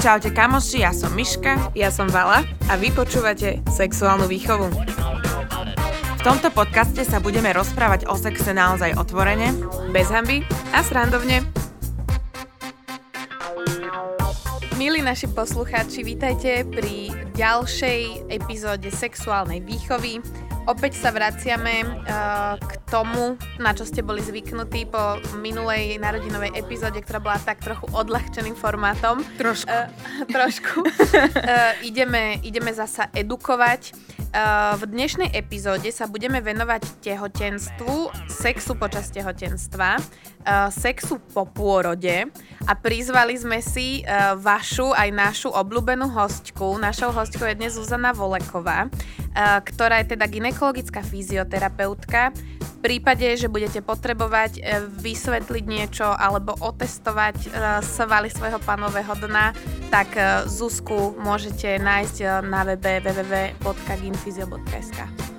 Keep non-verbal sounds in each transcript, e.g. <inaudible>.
Čaute kamoši, ja som Miška Ja som Vala a vy počúvate Sexuálnu výchovu. V tomto podcaste sa budeme rozprávať o sexe naozaj otvorene. Bez hamby a srandovne. Milí naši poslucháči, vítajte pri ďalšej epizóde sexuálnej výchovy. Opäť sa vraciame uh, k tomu, na čo ste boli zvyknutí po minulej narodinovej epizóde, ktorá bola tak trochu odľahčeným formátom. Trošku. Uh, <laughs> trošku. uh, ideme, ideme zasa edukovať. Uh, v dnešnej epizóde sa budeme venovať tehotenstvu, sexu počas tehotenstva, sexu po pôrode a prizvali sme si uh, vašu aj našu obľúbenú hostku. Našou hostkou je dnes Zuzana Voleková, uh, ktorá je teda ginekologická fyzioterapeutka. V prípade, že budete potrebovať vysvetliť niečo alebo otestovať svaly svojho panového dna, tak Zuzku môžete nájsť na webe www.ginfyzio.sk.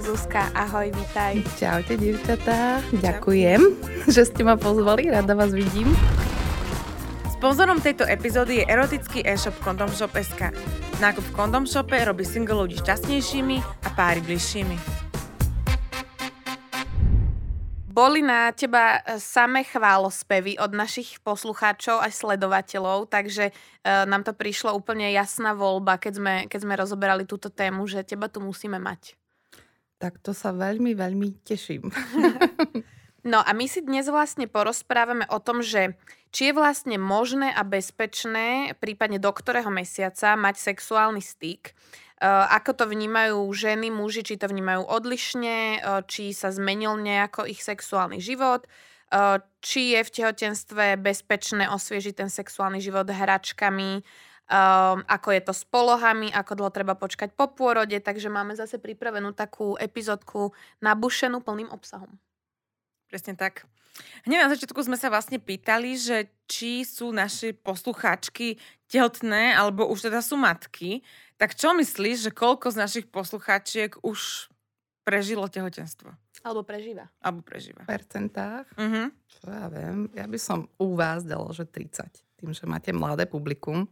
Zuzka, ahoj, vítaj. Čaute, dievčatá. Ďakujem, <laughs> že ste ma pozvali. Rada vás vidím. Sponzorom tejto epizódy je erotický e-shop Condomshop.sk. Nákup v Condomshope robí single ľudí šťastnejšími a páry bližšími. Boli na teba e, samé chválospevy od našich poslucháčov a sledovateľov, takže uh, nám to prišlo úplne jasná voľba, keď sme, keď sme rozoberali túto tému, že teba tu musíme mať. Tak to sa veľmi, veľmi teším. <laughs> no a my si dnes vlastne porozprávame o tom, že či je vlastne možné a bezpečné, prípadne do ktorého mesiaca mať sexuálny styk. Ako to vnímajú ženy, muži, či to vnímajú odlišne, či sa zmenil nejako ich sexuálny život, či je v tehotenstve bezpečné osviežiť ten sexuálny život hračkami, ako je to s polohami, ako dlho treba počkať po pôrode, takže máme zase pripravenú takú epizódku nabušenú plným obsahom. Presne tak. Hneď na začiatku sme sa vlastne pýtali, že či sú naše poslucháčky tehotné, alebo už teda sú matky. Tak čo myslíš, že koľko z našich poslucháčiek už prežilo tehotenstvo? Alebo prežíva. Alebo prežíva. V percentách? Uh-huh. Čo ja viem. Ja by som u vás dala, že 30. Tým, že máte mladé publikum.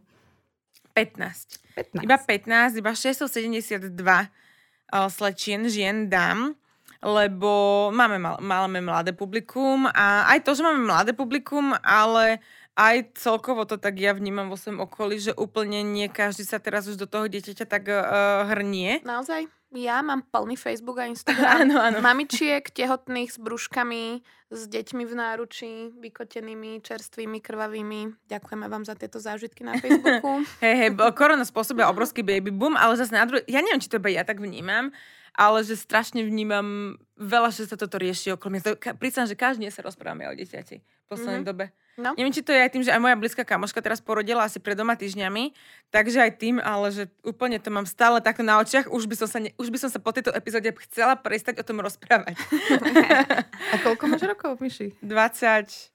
15. 15. Iba 15, iba 672 uh, slečien, žien dám lebo máme, mal, máme mladé publikum a aj to, že máme mladé publikum, ale aj celkovo to tak ja vnímam vo svojom okolí, že úplne nie každý sa teraz už do toho dieťaťa tak uh, hrnie. Naozaj? Ja mám plný Facebook a <laughs> Instagram. áno, áno. Mamičiek tehotných s brúškami, s deťmi v náručí, vykotenými, čerstvými, krvavými. Ďakujeme vám za tieto zážitky na Facebooku. <laughs> hej, hej, korona spôsobila obrovský baby boom, ale zase na druhé, ja neviem, či to iba ja tak vnímam, ale že strašne vnímam veľa, že sa toto rieši okolo mňa. Prísam, že každý deň sa rozprávame o dieťati v poslednej mm-hmm. dobe. No. Neviem, či to je aj tým, že aj moja blízka kamoška teraz porodila asi pred doma týždňami, takže aj tým, ale že úplne to mám stále takto na očiach. Už by som sa, ne, už by som sa po tejto epizóde chcela prestať o tom rozprávať. <laughs> A koľko máš rokov, Myši? 28.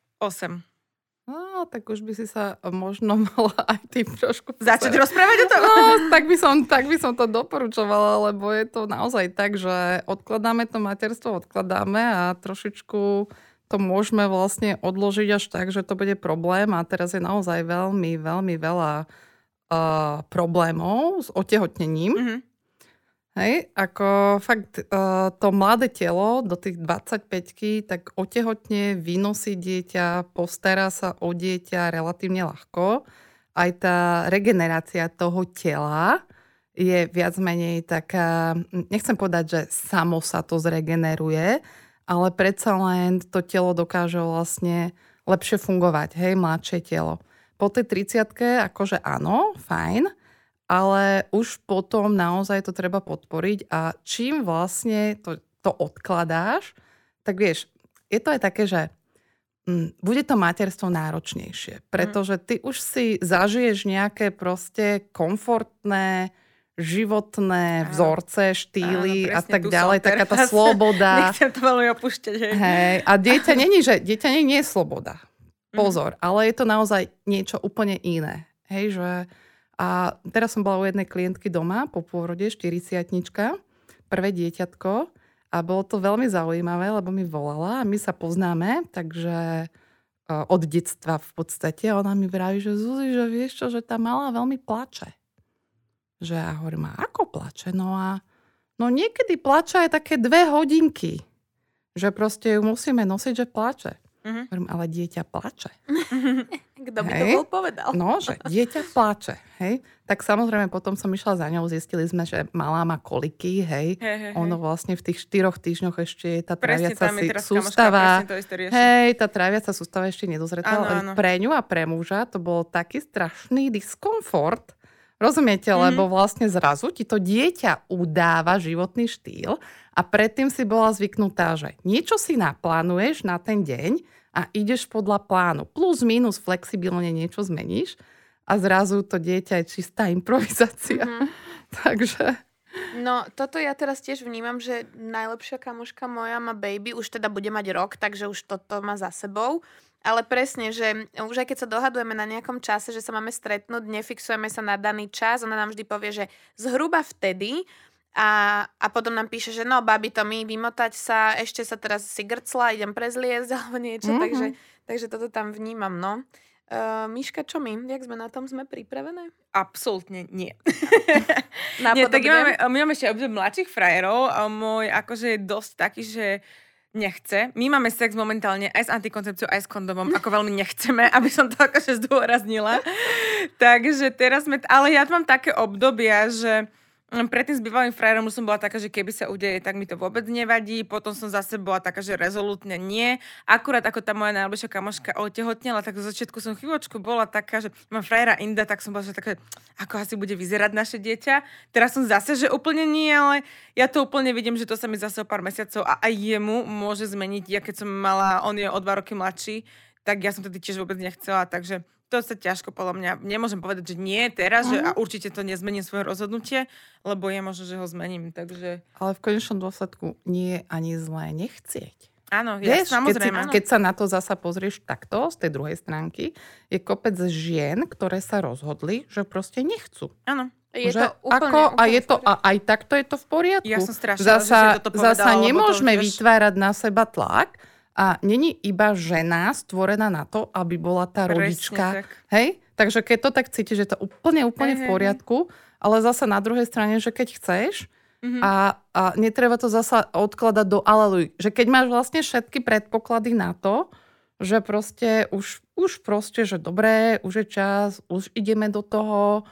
No, tak už by si sa možno mala aj tým trošku... Začať rozprávať o tom? No, tak by, som, tak by som to doporučovala, lebo je to naozaj tak, že odkladáme to materstvo, odkladáme a trošičku to môžeme vlastne odložiť až tak, že to bude problém a teraz je naozaj veľmi, veľmi veľa uh, problémov s otehotnením. Mm-hmm. Hej, ako fakt uh, to mladé telo do tých 25 tak otehotne vynosí dieťa, postará sa o dieťa relatívne ľahko. Aj tá regenerácia toho tela je viac menej taká, nechcem povedať, že samo sa to zregeneruje, ale predsa len to telo dokáže vlastne lepšie fungovať, hej, mladšie telo. Po tej 30 akože áno, fajn, ale už potom naozaj to treba podporiť a čím vlastne to, to odkladáš, tak vieš, je to aj také, že hm, bude to materstvo náročnejšie, pretože ty už si zažiješ nejaké proste komfortné, životné vzorce, štýly Áno, a tak ďalej, taká tá sloboda. <laughs> Nechcem to veľmi opúšťať. Hej. hej. A <laughs> dieťa není, že dieťa nie, nie je sloboda. Mhm. Pozor, mm. ale je to naozaj niečo úplne iné. Hej, že... A teraz som bola u jednej klientky doma po pôrode, 40 prvé dieťatko a bolo to veľmi zaujímavé, lebo mi volala a my sa poznáme, takže od detstva v podstate. Ona mi vraví, že Zuzi, že vieš čo, že tá malá veľmi plače. Že ja hovorím, a ako plače? No a no niekedy plače aj také dve hodinky. Že proste ju musíme nosiť, že plače. Uh-huh. Hovorím, ale dieťa plače. <laughs> Kto by hej? to bol povedal? No, že dieťa plače. Hej? Tak samozrejme potom som išla za ňou, zistili sme, že malá má koliky, hej. hej, hej ono vlastne v tých štyroch týždňoch ešte je tá traviaca si sústava. Hej, tá traviaca sústava ešte nedozretá. Pre ňu a pre muža to bol taký strašný diskomfort, Rozumiete, mm-hmm. lebo vlastne zrazu ti to dieťa udáva životný štýl a predtým si bola zvyknutá, že niečo si naplánuješ na ten deň a ideš podľa plánu. Plus, minus, flexibilne niečo zmeníš a zrazu to dieťa je čistá improvizácia. Mm-hmm. <laughs> Takže... No, toto ja teraz tiež vnímam, že najlepšia kamoška moja má baby, už teda bude mať rok, takže už toto má za sebou. Ale presne, že už aj keď sa dohadujeme na nejakom čase, že sa máme stretnúť, nefixujeme sa na daný čas, ona nám vždy povie, že zhruba vtedy a, a potom nám píše, že no, babi, to my vymotať sa, ešte sa teraz si grcla, idem prezliezť <laughs> alebo niečo, mm-hmm. takže, takže toto tam vnímam, no. Uh, Miška, čo my? Jak sme na tom? Sme pripravené? Absolútne nie. <laughs> nie tak máme, my máme ešte obdobie mladších frajerov a môj akože je dosť taký, že nechce. My máme sex momentálne aj s antikoncepciou, aj s kondomom, ako veľmi nechceme, <laughs> aby som to akože zdôraznila. Takže teraz sme... Ale ja mám také obdobia, že predtým s bývalým frajerom som bola taká, že keby sa udeje, tak mi to vôbec nevadí. Potom som zase bola taká, že rezolutne nie. Akurát ako tá moja najbližšia kamoška otehotnela, tak zo začiatku som chvíľočku bola taká, že mám frajera Inda, tak som bola, že také, ako asi bude vyzerať naše dieťa. Teraz som zase, že úplne nie, ale ja to úplne vidím, že to sa mi zase o pár mesiacov a aj jemu môže zmeniť. Ja keď som mala, on je o dva roky mladší, tak ja som tedy tiež vôbec nechcela, takže to sa ťažko podľa mňa, nemôžem povedať, že nie teraz, uh-huh. že a mhm. určite to nezmením svoje rozhodnutie, lebo je možno, že ho zmením, takže... Ale v konečnom dôsledku nie je ani zlé nechcieť. Áno, ja, Vieš, samozrejme. Keď, si, keď sa na to zasa pozrieš takto, z tej druhej stránky, je kopec žien, ktoré sa rozhodli, že proste nechcú. Áno. Je že to úplne, ako, úplne a, je to, a aj takto je to v poriadku. Ja som strašná, zasa, že toto povedala, zasa nemôžeme to, vytvárať na seba tlak, a není iba žena stvorená na to, aby bola tá rodička. tak. Hej? Takže keď to tak cítiš, že to úplne, úplne hey, v poriadku, ale zasa na druhej strane, že keď chceš mm-hmm. a, a netreba to zasa odkladať do aleluj. Že keď máš vlastne všetky predpoklady na to, že proste už, už proste, že dobré, už je čas, už ideme do toho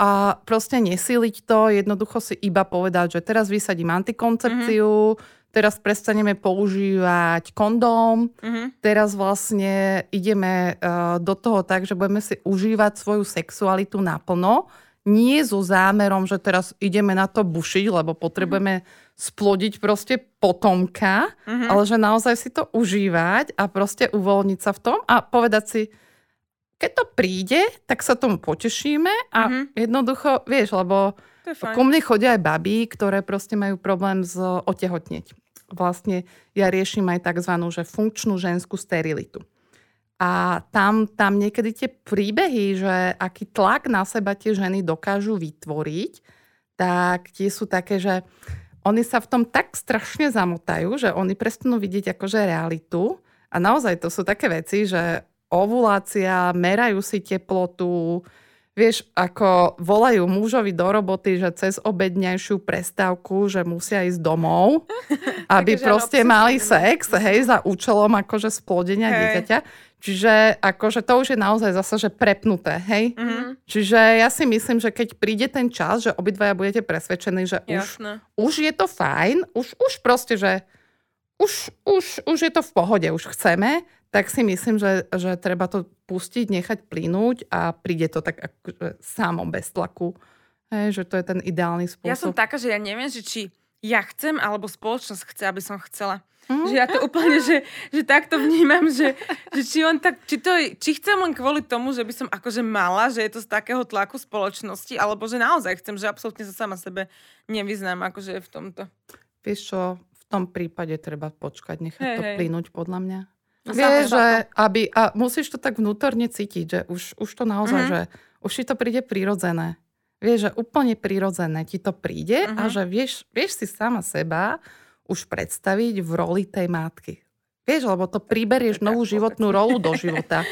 a proste nesíliť to, jednoducho si iba povedať, že teraz vysadím antikoncepciu, mm-hmm teraz prestaneme používať kondóm, mm-hmm. teraz vlastne ideme uh, do toho tak, že budeme si užívať svoju sexualitu naplno, nie so zámerom, že teraz ideme na to bušiť, lebo potrebujeme mm-hmm. splodiť proste potomka, mm-hmm. ale že naozaj si to užívať a proste uvoľniť sa v tom a povedať si, keď to príde, tak sa tomu potešíme a mm-hmm. jednoducho, vieš, lebo ku mne chodia aj baby, ktoré proste majú problém s otehotnieť vlastne ja riešim aj tzv. Že funkčnú ženskú sterilitu. A tam, tam niekedy tie príbehy, že aký tlak na seba tie ženy dokážu vytvoriť, tak tie sú také, že oni sa v tom tak strašne zamotajú, že oni prestanú vidieť akože realitu. A naozaj to sú také veci, že ovulácia, merajú si teplotu, vieš, ako volajú mužovi do roboty, že cez obedňajšiu prestávku, že musia ísť domov, <laughs> aby proste mali sex, hej, za účelom akože splodenia hey. dieťaťa. Čiže akože to už je naozaj zase, že prepnuté, hej. Mm-hmm. Čiže ja si myslím, že keď príde ten čas, že obidvaja budete presvedčení, že už, už je to fajn, už, už proste, že už, už, už je to v pohode, už chceme, tak si myslím, že, že treba to pustiť, nechať plynúť a príde to tak akože samo bez tlaku. Hej, že to je ten ideálny spôsob. Ja som taká, že ja neviem, že či ja chcem, alebo spoločnosť chce, aby som chcela. Mm. Že ja to úplne, že, že takto vnímam, že, že či, on tak, či, to, či chcem len kvôli tomu, že by som akože mala, že je to z takého tlaku spoločnosti, alebo že naozaj chcem, že absolútne sa sama sebe nevyznám akože v tomto. Vieš čo, v tom prípade treba počkať, nechať hey, to plynúť podľa mňa. No, Vieš, že aby, a musíš to tak vnútorne cítiť, že už, už to naozaj, mm-hmm. že už ti to príde prirodzené. Vieš, že úplne prirodzené ti to príde mm-hmm. a mhm. že vieš, vieš si sama seba už predstaviť v roli tej matky. Vieš, lebo to priberieš novú životnú rolu do života.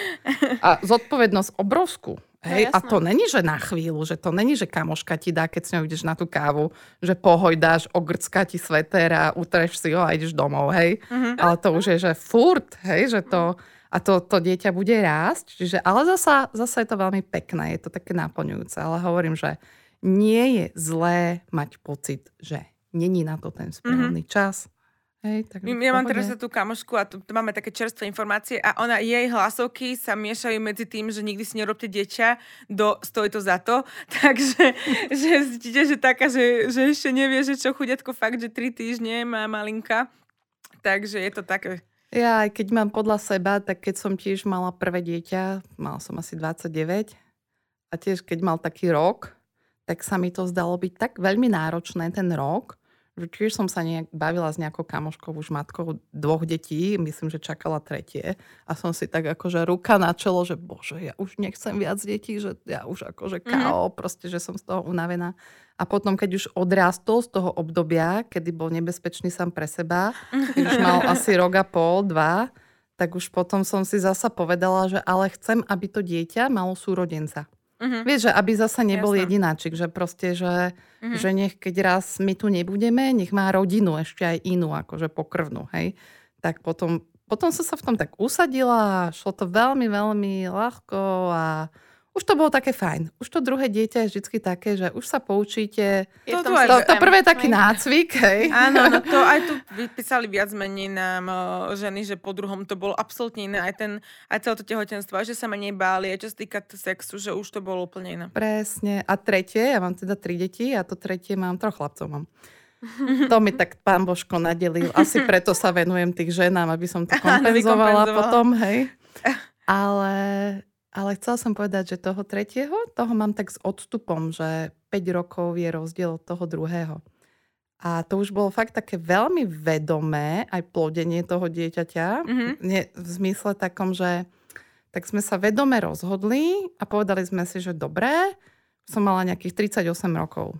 A zodpovednosť obrovskú. Hej, No, a to není, že na chvíľu, že to není, že kamoška ti dá, keď s ňou ideš na tú kávu, že pohojdáš, ogrcká ti sveter a utreš si ho a ideš domov, hej. Mhm. Ale to už je, že furt, hej, že to, a to, to dieťa bude rásť, čiže, ale zasa, zasa je to veľmi pekné, je to také naplňujúce, ale hovorím, že nie je zlé mať pocit, že není na to ten správny čas. Hej, v ja mám teraz tú kamošku a tu, tu máme také čerstvé informácie a ona, jej hlasovky sa miešajú medzi tým, že nikdy si nerobte dieťa, do stojí to za to. <laughs> Takže že zistíte, že taká, že, že ešte nevie, že čo chudiatko fakt, že tri týždne má malinka. Takže je to také. Ja aj keď mám podľa seba, tak keď som tiež mala prvé dieťa, mala som asi 29 a tiež keď mal taký rok, tak sa mi to zdalo byť tak veľmi náročné ten rok, že tiež som sa nejak bavila s nejakou kamoškou, už matkou dvoch detí, myslím, že čakala tretie a som si tak akože ruka na čelo, že bože, ja už nechcem viac detí, že ja už akože KO, proste, že som z toho unavená. A potom, keď už odrástol z toho obdobia, kedy bol nebezpečný sám pre seba, keď už mal <laughs> asi rok a pol, dva, tak už potom som si zasa povedala, že ale chcem, aby to dieťa malo súrodenca. Mhm. Vieš, že aby zasa nebol Jasné. jedináčik, že proste, že, Mhm. že nech keď raz my tu nebudeme, nech má rodinu ešte aj inú, akože pokrvnú, hej. Tak potom, potom som sa v tom tak usadila šlo to veľmi, veľmi ľahko a už to bolo také fajn. Už to druhé dieťa je vždy také, že už sa poučíte. Je To To, to systém. prvé je taký nácvik, hej. Áno, no to aj tu <laughs> vypísali viac menej nám ženy, že po druhom to bolo absolútne iné. Aj, ten, aj celé to tehotenstvo, že sa menej báli, aj čo sa týka sexu, že už to bolo úplne iné. Presne. A tretie, ja mám teda tri deti a to tretie mám, troch chlapcov mám. To mi tak pán Božko nadelil. Asi preto sa venujem tých ženám, aby som to <laughs> kompenzovala potom, hej. <laughs> Ale, ale chcela som povedať, že toho tretieho, toho mám tak s odstupom, že 5 rokov je rozdiel od toho druhého. A to už bolo fakt také veľmi vedomé, aj plodenie toho dieťaťa. Mhm. Nie, v zmysle takom, že tak sme sa vedome rozhodli a povedali sme si, že dobré, som mala nejakých 38 rokov.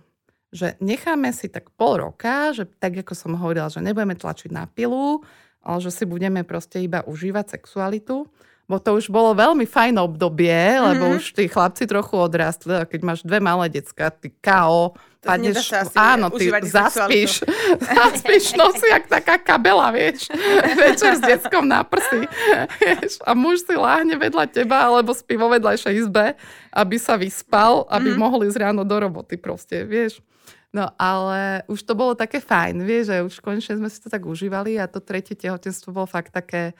Že necháme si tak pol roka, že tak ako som hovorila, že nebudeme tlačiť na pilu, ale že si budeme proste iba užívať sexualitu. Bo to už bolo veľmi fajn obdobie, lebo Mhm. už tí chlapci trochu odrastli a keď máš dve malé decka, ty KO, To padneš, áno, ty zaspíš, <laughs> zaspíš nosy jak taká kabela, vieš, večer s deckom na prsi, vieš, a muž si láhne vedľa teba, alebo spí vo vedľajšej izbe, aby sa vyspal, aby Mhm. mohli ísť ráno do roboty proste, vieš. No ale už to bolo také fajn, vieš, že už konečne sme si to tak užívali a to tretie tehotenstvo bolo fakt také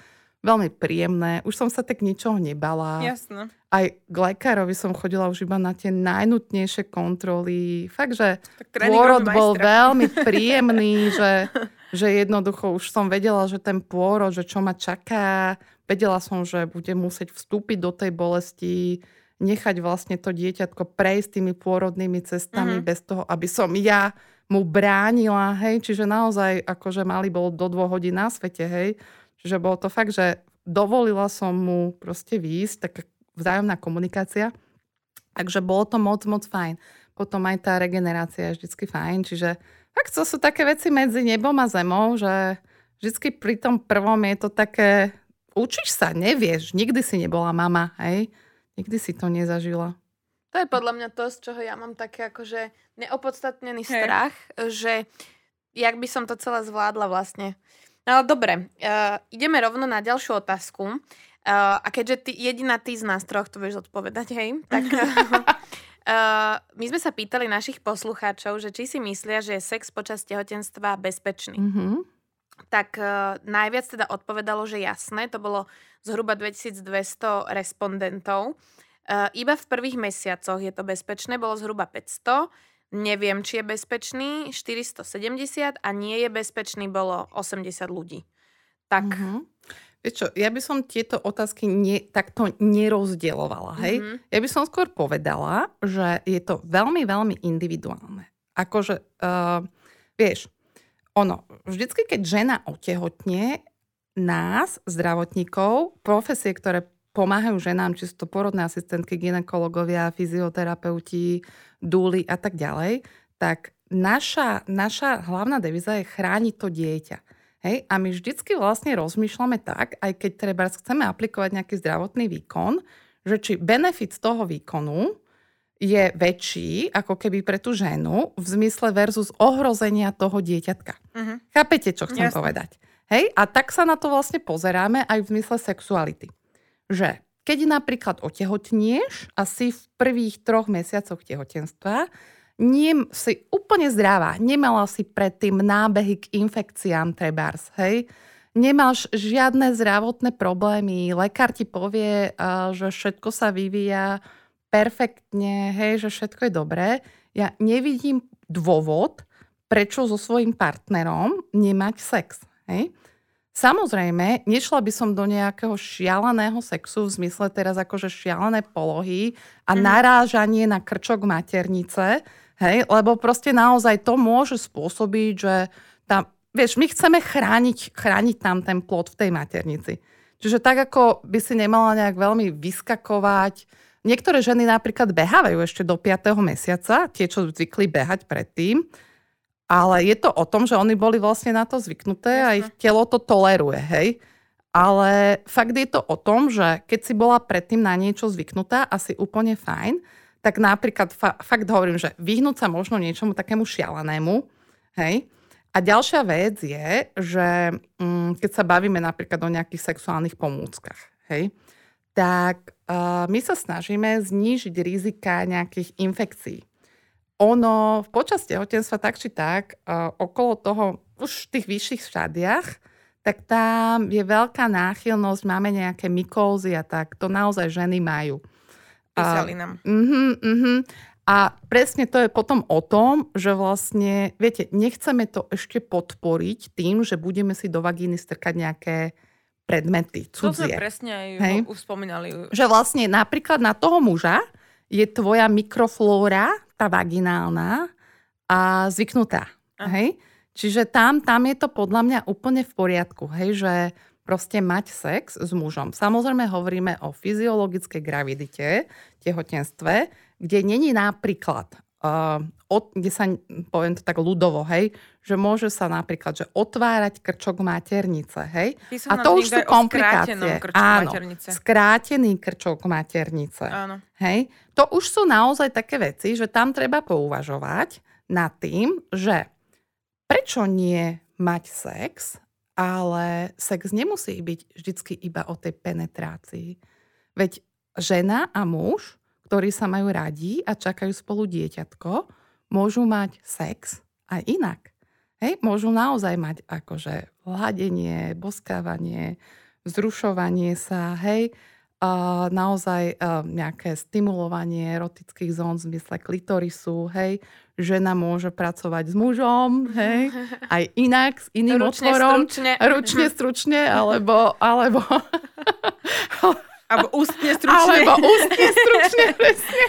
veľmi príjemné. Už som sa tak ničoho nebala. Jasné. Aj k lekárovi som chodila už iba na tie najnutnejšie kontroly. Fakt, že pôrod bol veľmi <laughs> príjemný, že, že jednoducho už som vedela, že ten pôrod, že čo ma čaká. Vedela som, že budem musieť vstúpiť do tej bolesti, nechať vlastne to dieťatko prejsť tými pôrodnými cestami Mhm. bez toho, aby som ja mu bránila, hej, čiže naozaj akože mali bol do dvoch hodín na svete, hej, čiže bolo to fakt, že dovolila som mu proste výjsť, taká vzájomná komunikácia, takže bolo to moc, moc fajn. Potom aj tá regenerácia je vždycky fajn, čiže fakt to sú také veci medzi nebom a zemou, že vždycky pri tom prvom je to také, učíš sa, nevieš, nikdy si nebola mama, hej, nikdy si to nezažila. To je podľa mňa to, z čoho ja mám také akože neopodstatnený strach, že jak by som to celé zvládla vlastne. No dobre, uh, ideme rovno na ďalšiu otázku. Uh, a keďže ty, jediná ty z nás troch to vieš odpovedať, hej, tak uh, <laughs> my sme sa pýtali našich poslucháčov, že či si myslia, že je sex počas tehotenstva bezpečný. Mhm. Tak uh, najviac teda odpovedalo, že jasné, to bolo zhruba 2200 respondentov. Uh, iba v prvých mesiacoch je to bezpečné, bolo zhruba 500. Neviem, či je bezpečný, 470 a nie je bezpečný, bolo 80 ľudí. Tak, Mhm. Vieš čo, ja by som tieto otázky ne, takto nerozdielovala, hej? Mhm. Ja by som skôr povedala, že je to veľmi, veľmi individuálne. Akože, uh, vieš, ono, vždycky, keď žena otehotne, nás, zdravotníkov, profesie, ktoré pomáhajú ženám, či sú to porodné asistentky, ginekologovia, fyzioterapeuti, dúly a tak ďalej, tak naša, naša hlavná deviza je chrániť to dieťa. Hej? A my vždycky vlastne rozmýšľame tak, aj keď treba chceme aplikovať nejaký zdravotný výkon, že či benefit z toho výkonu je väčší ako keby pre tú ženu v zmysle versus ohrozenia toho dieťatka. Uh-huh. Chápete, čo chcem Jasne. povedať? Hej? A tak sa na to vlastne pozeráme aj v zmysle sexuality. Že keď napríklad otehotnieš a si v prvých troch mesiacoch tehotenstva, nie si úplne zdravá, nemala si predtým nábehy k infekciám trebárs, hej, nemáš žiadne zdravotné problémy, lekár ti povie, že všetko sa vyvíja perfektne, hej, že všetko je dobré. Ja nevidím dôvod, prečo so svojím partnerom nemať sex. Hej? Samozrejme, nešla by som do nejakého šialeného sexu, v zmysle teraz akože šialené polohy a mm. narážanie na krčok maternice, Hej, lebo proste naozaj to môže spôsobiť, že tam, vieš, my chceme chrániť, chrániť tam ten plod v tej maternici. Čiže tak, ako by si nemala nejak veľmi vyskakovať. Niektoré ženy napríklad behávajú ešte do 5. mesiaca, tie, čo zvykli behať predtým, ale je to o tom, že oni boli vlastne na to zvyknuté Jasne. a ich telo to toleruje, hej. Ale fakt je to o tom, že keď si bola predtým na niečo zvyknutá, asi úplne fajn, tak napríklad fa- fakt hovorím, že vyhnúť sa možno niečomu takému šialenému, hej. A ďalšia vec je, že mm, keď sa bavíme napríklad o nejakých sexuálnych pomôckach, hej, tak uh, my sa snažíme znížiť rizika nejakých infekcií. Ono v počas tehotenstva tak či tak, uh, okolo toho, už v tých vyšších štádiách, tak tam je veľká náchylnosť, máme nejaké mykózy a tak, to naozaj ženy majú. Písali nám. Uh-huh, uh-huh. A presne to je potom o tom, že vlastne, viete, nechceme to ešte podporiť tým, že budeme si do vagíny strkať nejaké predmety, cudzie. To sme presne aj Hej? už spomínali. Že vlastne napríklad na toho muža je tvoja mikroflóra, tá vaginálna, a zvyknutá. Hej? Čiže tam, tam je to podľa mňa úplne v poriadku, hej, že proste mať sex s mužom. Samozrejme hovoríme o fyziologickej gravidite, tehotenstve, kde není napríklad, uh, od, kde sa, poviem to tak ľudovo, hej, že môže sa napríklad že otvárať krčok maternice, hej. A to už sú komplikácie. Áno, maternice. skrátený krčok maternice. Áno. Hej. To už sú naozaj také veci, že tam treba pouvažovať nad tým, že prečo nie mať sex ale sex nemusí byť vždycky iba o tej penetrácii. Veď žena a muž, ktorí sa majú radi a čakajú spolu dieťatko, môžu mať sex aj inak. Hej, môžu naozaj mať akože hladenie, boskávanie, vzrušovanie sa, hej, uh, naozaj uh, nejaké stimulovanie erotických zón v zmysle klitorisu, hej, žena môže pracovať s mužom, hej, <laughs> aj inak, s iným ručne, otvorom. Stručne. Ručne, stručne, alebo, alebo <laughs> Alebo ústne <laughs> stručne. Alebo ústne stručne, presne.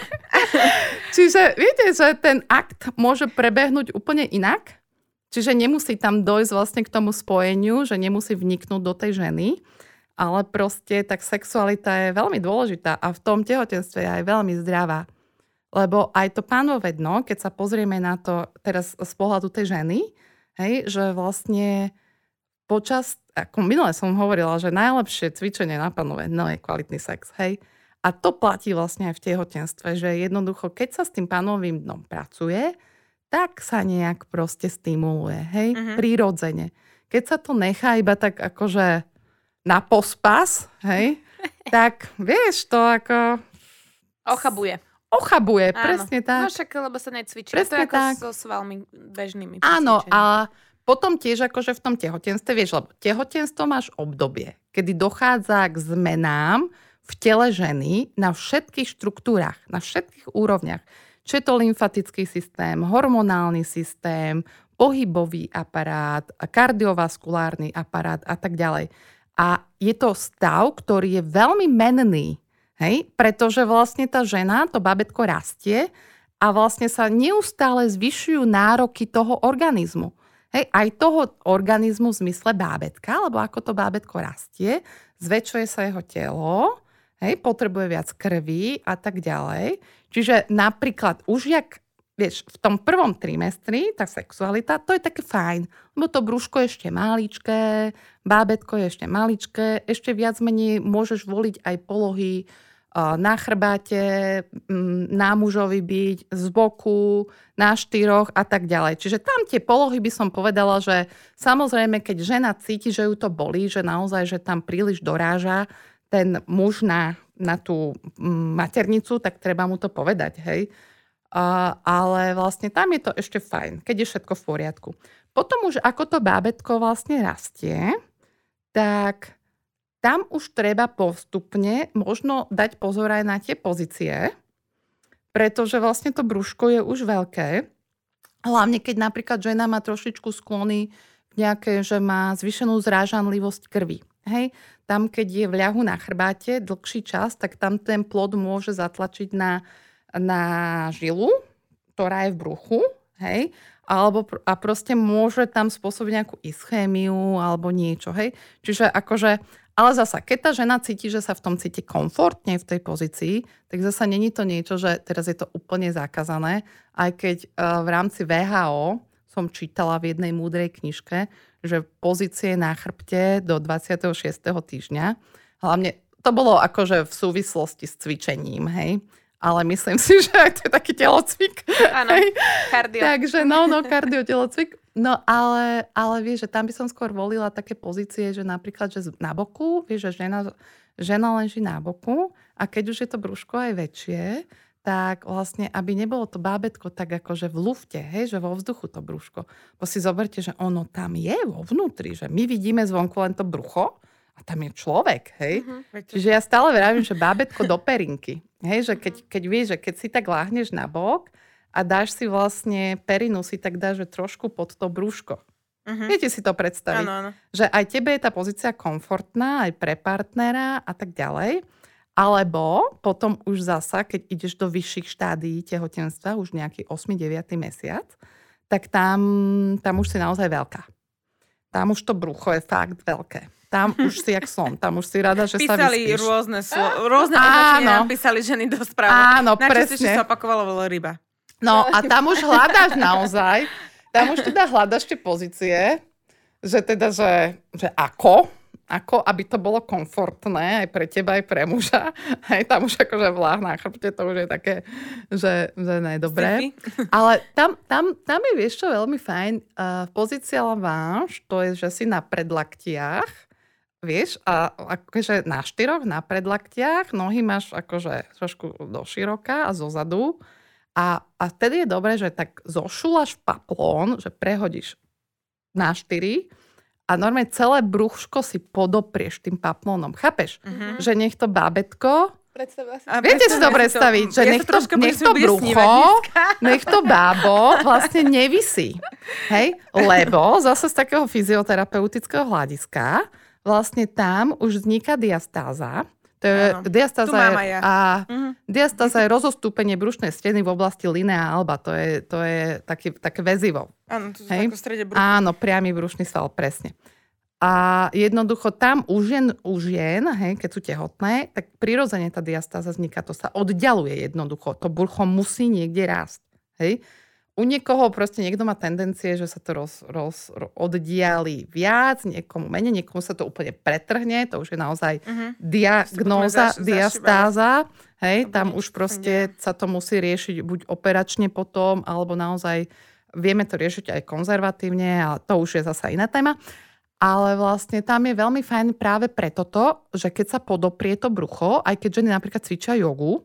Čiže viete, že ten akt môže prebehnúť úplne inak. Čiže nemusí tam dojsť vlastne k tomu spojeniu, že nemusí vniknúť do tej ženy ale proste tak sexualita je veľmi dôležitá a v tom tehotenstve je aj veľmi zdravá. Lebo aj to pánové dno, keď sa pozrieme na to teraz z pohľadu tej ženy, hej, že vlastne počas, ako minule som hovorila, že najlepšie cvičenie na pánové je kvalitný sex, hej. A to platí vlastne aj v tehotenstve, že jednoducho, keď sa s tým pánovým dnom pracuje, tak sa nejak proste stimuluje, hej, mm-hmm. prírodzene. Keď sa to nechá iba tak akože na pospas, hej, <laughs> tak vieš, to ako... Ochabuje. Ochabuje, Áno. presne tak. No však, lebo sa necvičí. Presne to je ako tak. so svalmi bežnými. Áno, a potom tiež akože v tom tehotenstve, vieš, lebo tehotenstvo máš obdobie, kedy dochádza k zmenám v tele ženy na všetkých štruktúrach, na všetkých úrovniach. Čiže je to lymfatický systém, hormonálny systém, pohybový aparát, kardiovaskulárny aparát a tak ďalej. A je to stav, ktorý je veľmi menný, hej? pretože vlastne tá žena, to babetko rastie a vlastne sa neustále zvyšujú nároky toho organizmu. Hej, aj toho organizmu v zmysle bábetka, lebo ako to bábetko rastie, zväčšuje sa jeho telo, hej, potrebuje viac krvi a tak ďalej. Čiže napríklad už jak vieš, v tom prvom trimestri tá sexualita, to je také fajn, lebo to brúško je ešte maličké, bábetko je ešte maličké, ešte viac menej môžeš voliť aj polohy na chrbáte, na mužovi byť, z boku, na štyroch a tak ďalej. Čiže tam tie polohy by som povedala, že samozrejme, keď žena cíti, že ju to bolí, že naozaj, že tam príliš doráža ten muž na, na tú maternicu, tak treba mu to povedať, hej. Uh, ale vlastne tam je to ešte fajn, keď je všetko v poriadku. Potom už ako to bábetko vlastne rastie, tak tam už treba postupne možno dať pozor aj na tie pozície, pretože vlastne to brúško je už veľké. Hlavne keď napríklad žena má trošičku sklony nejaké, že má zvyšenú zrážanlivosť krvi. Hej, tam keď je v ľahu na chrbáte dlhší čas, tak tam ten plod môže zatlačiť na, na žilu, ktorá je v bruchu, hej, alebo a proste môže tam spôsobiť nejakú ischémiu alebo niečo, hej. Čiže akože ale zasa, keď tá žena cíti, že sa v tom cíti komfortne v tej pozícii, tak zasa není to niečo, že teraz je to úplne zakázané, aj keď uh, v rámci VHO som čítala v jednej múdrej knižke, že pozície na chrbte do 26. týždňa, hlavne to bolo akože v súvislosti s cvičením, hej, ale myslím si, <laughs> že to je taký telocvik. Áno, kardio. Takže no, no, kardio, telocvik. No ale, ale vieš, že tam by som skôr volila také pozície, že napríklad, že na boku, vieš, že žena, žena leží na boku a keď už je to brúško aj väčšie, tak vlastne, aby nebolo to bábetko tak akože v lufte, hej, že vo vzduchu to brúško. Bo si zoberte, že ono tam je vo vnútri, že my vidíme zvonku len to brucho a tam je človek, hej. Uh-huh. Čiže ja stále vravím, že bábetko <laughs> do perinky. Hej, že keď, keď vieš, že keď si tak láhneš na bok, a dáš si vlastne perinu, si tak dáš že trošku pod to brúško. Uh-huh. Viete si to predstaviť? Ano, ano. Že aj tebe je tá pozícia komfortná, aj pre partnera a tak ďalej. Alebo potom už zasa, keď ideš do vyšších štádií tehotenstva, už nejaký 8-9 mesiac, tak tam, tam už si naozaj veľká. Tam už to brucho je fakt veľké. Tam <laughs> už si jak som, tam už si rada, že písali sa vyspíš. rôzne, slo- rôzne označenia, písali ženy do správu. Áno, Na presne. sa opakovalo ryba. No a tam už hľadáš naozaj, tam už teda hľadaš tie pozície, že teda, že, že ako, ako, aby to bolo komfortné aj pre teba, aj pre muža. <laughs> Hej, tam už akože vláh na chrbte, to už je také, že, že ne, dobré. <laughs> Ale tam, tam, tam je, vieš čo, veľmi fajn. Uh, pozícia laváš, to je, že si na predlaktiach, vieš, a akože na štyroch, na predlaktiach, nohy máš akože trošku do široka a zo zadu a, a vtedy je dobré, že tak zošulaš paplón, že prehodíš na štyri a normálne celé bruško si podoprieš tým paplónom. Chápeš? Uh-huh. Že nech to bábetko a Viete si to predstaviť, to, že ja nech, to, nech to brucho, nech to bábo vlastne nevisí. Hej? Lebo zase z takého fyzioterapeutického hľadiska vlastne tam už vzniká diastáza, to je diastáza je, ja. a uh-huh. diastáza je rozostúpenie brušnej steny v oblasti linea alba. To je, to je taký, také väzivo. Áno, to je v strede bruchu. Áno, priamy brušný sval, presne. A jednoducho tam u žien, u žien hej, keď sú tehotné, tak prirodzene tá diastáza vzniká. To sa oddialuje jednoducho. To brucho musí niekde rásť. Hej u niekoho proste niekto má tendencie, že sa to roz, roz, roz, oddiali viac, niekomu menej, niekomu sa to úplne pretrhne, to už je naozaj uh-huh. diagnóza, diastáza. Hej, tam už proste sa to musí riešiť buď operačne potom, alebo naozaj vieme to riešiť aj konzervatívne, a to už je zasa iná téma. Ale vlastne tam je veľmi fajn práve preto to, že keď sa podoprie to brucho, aj keď ženy napríklad cvičia jogu,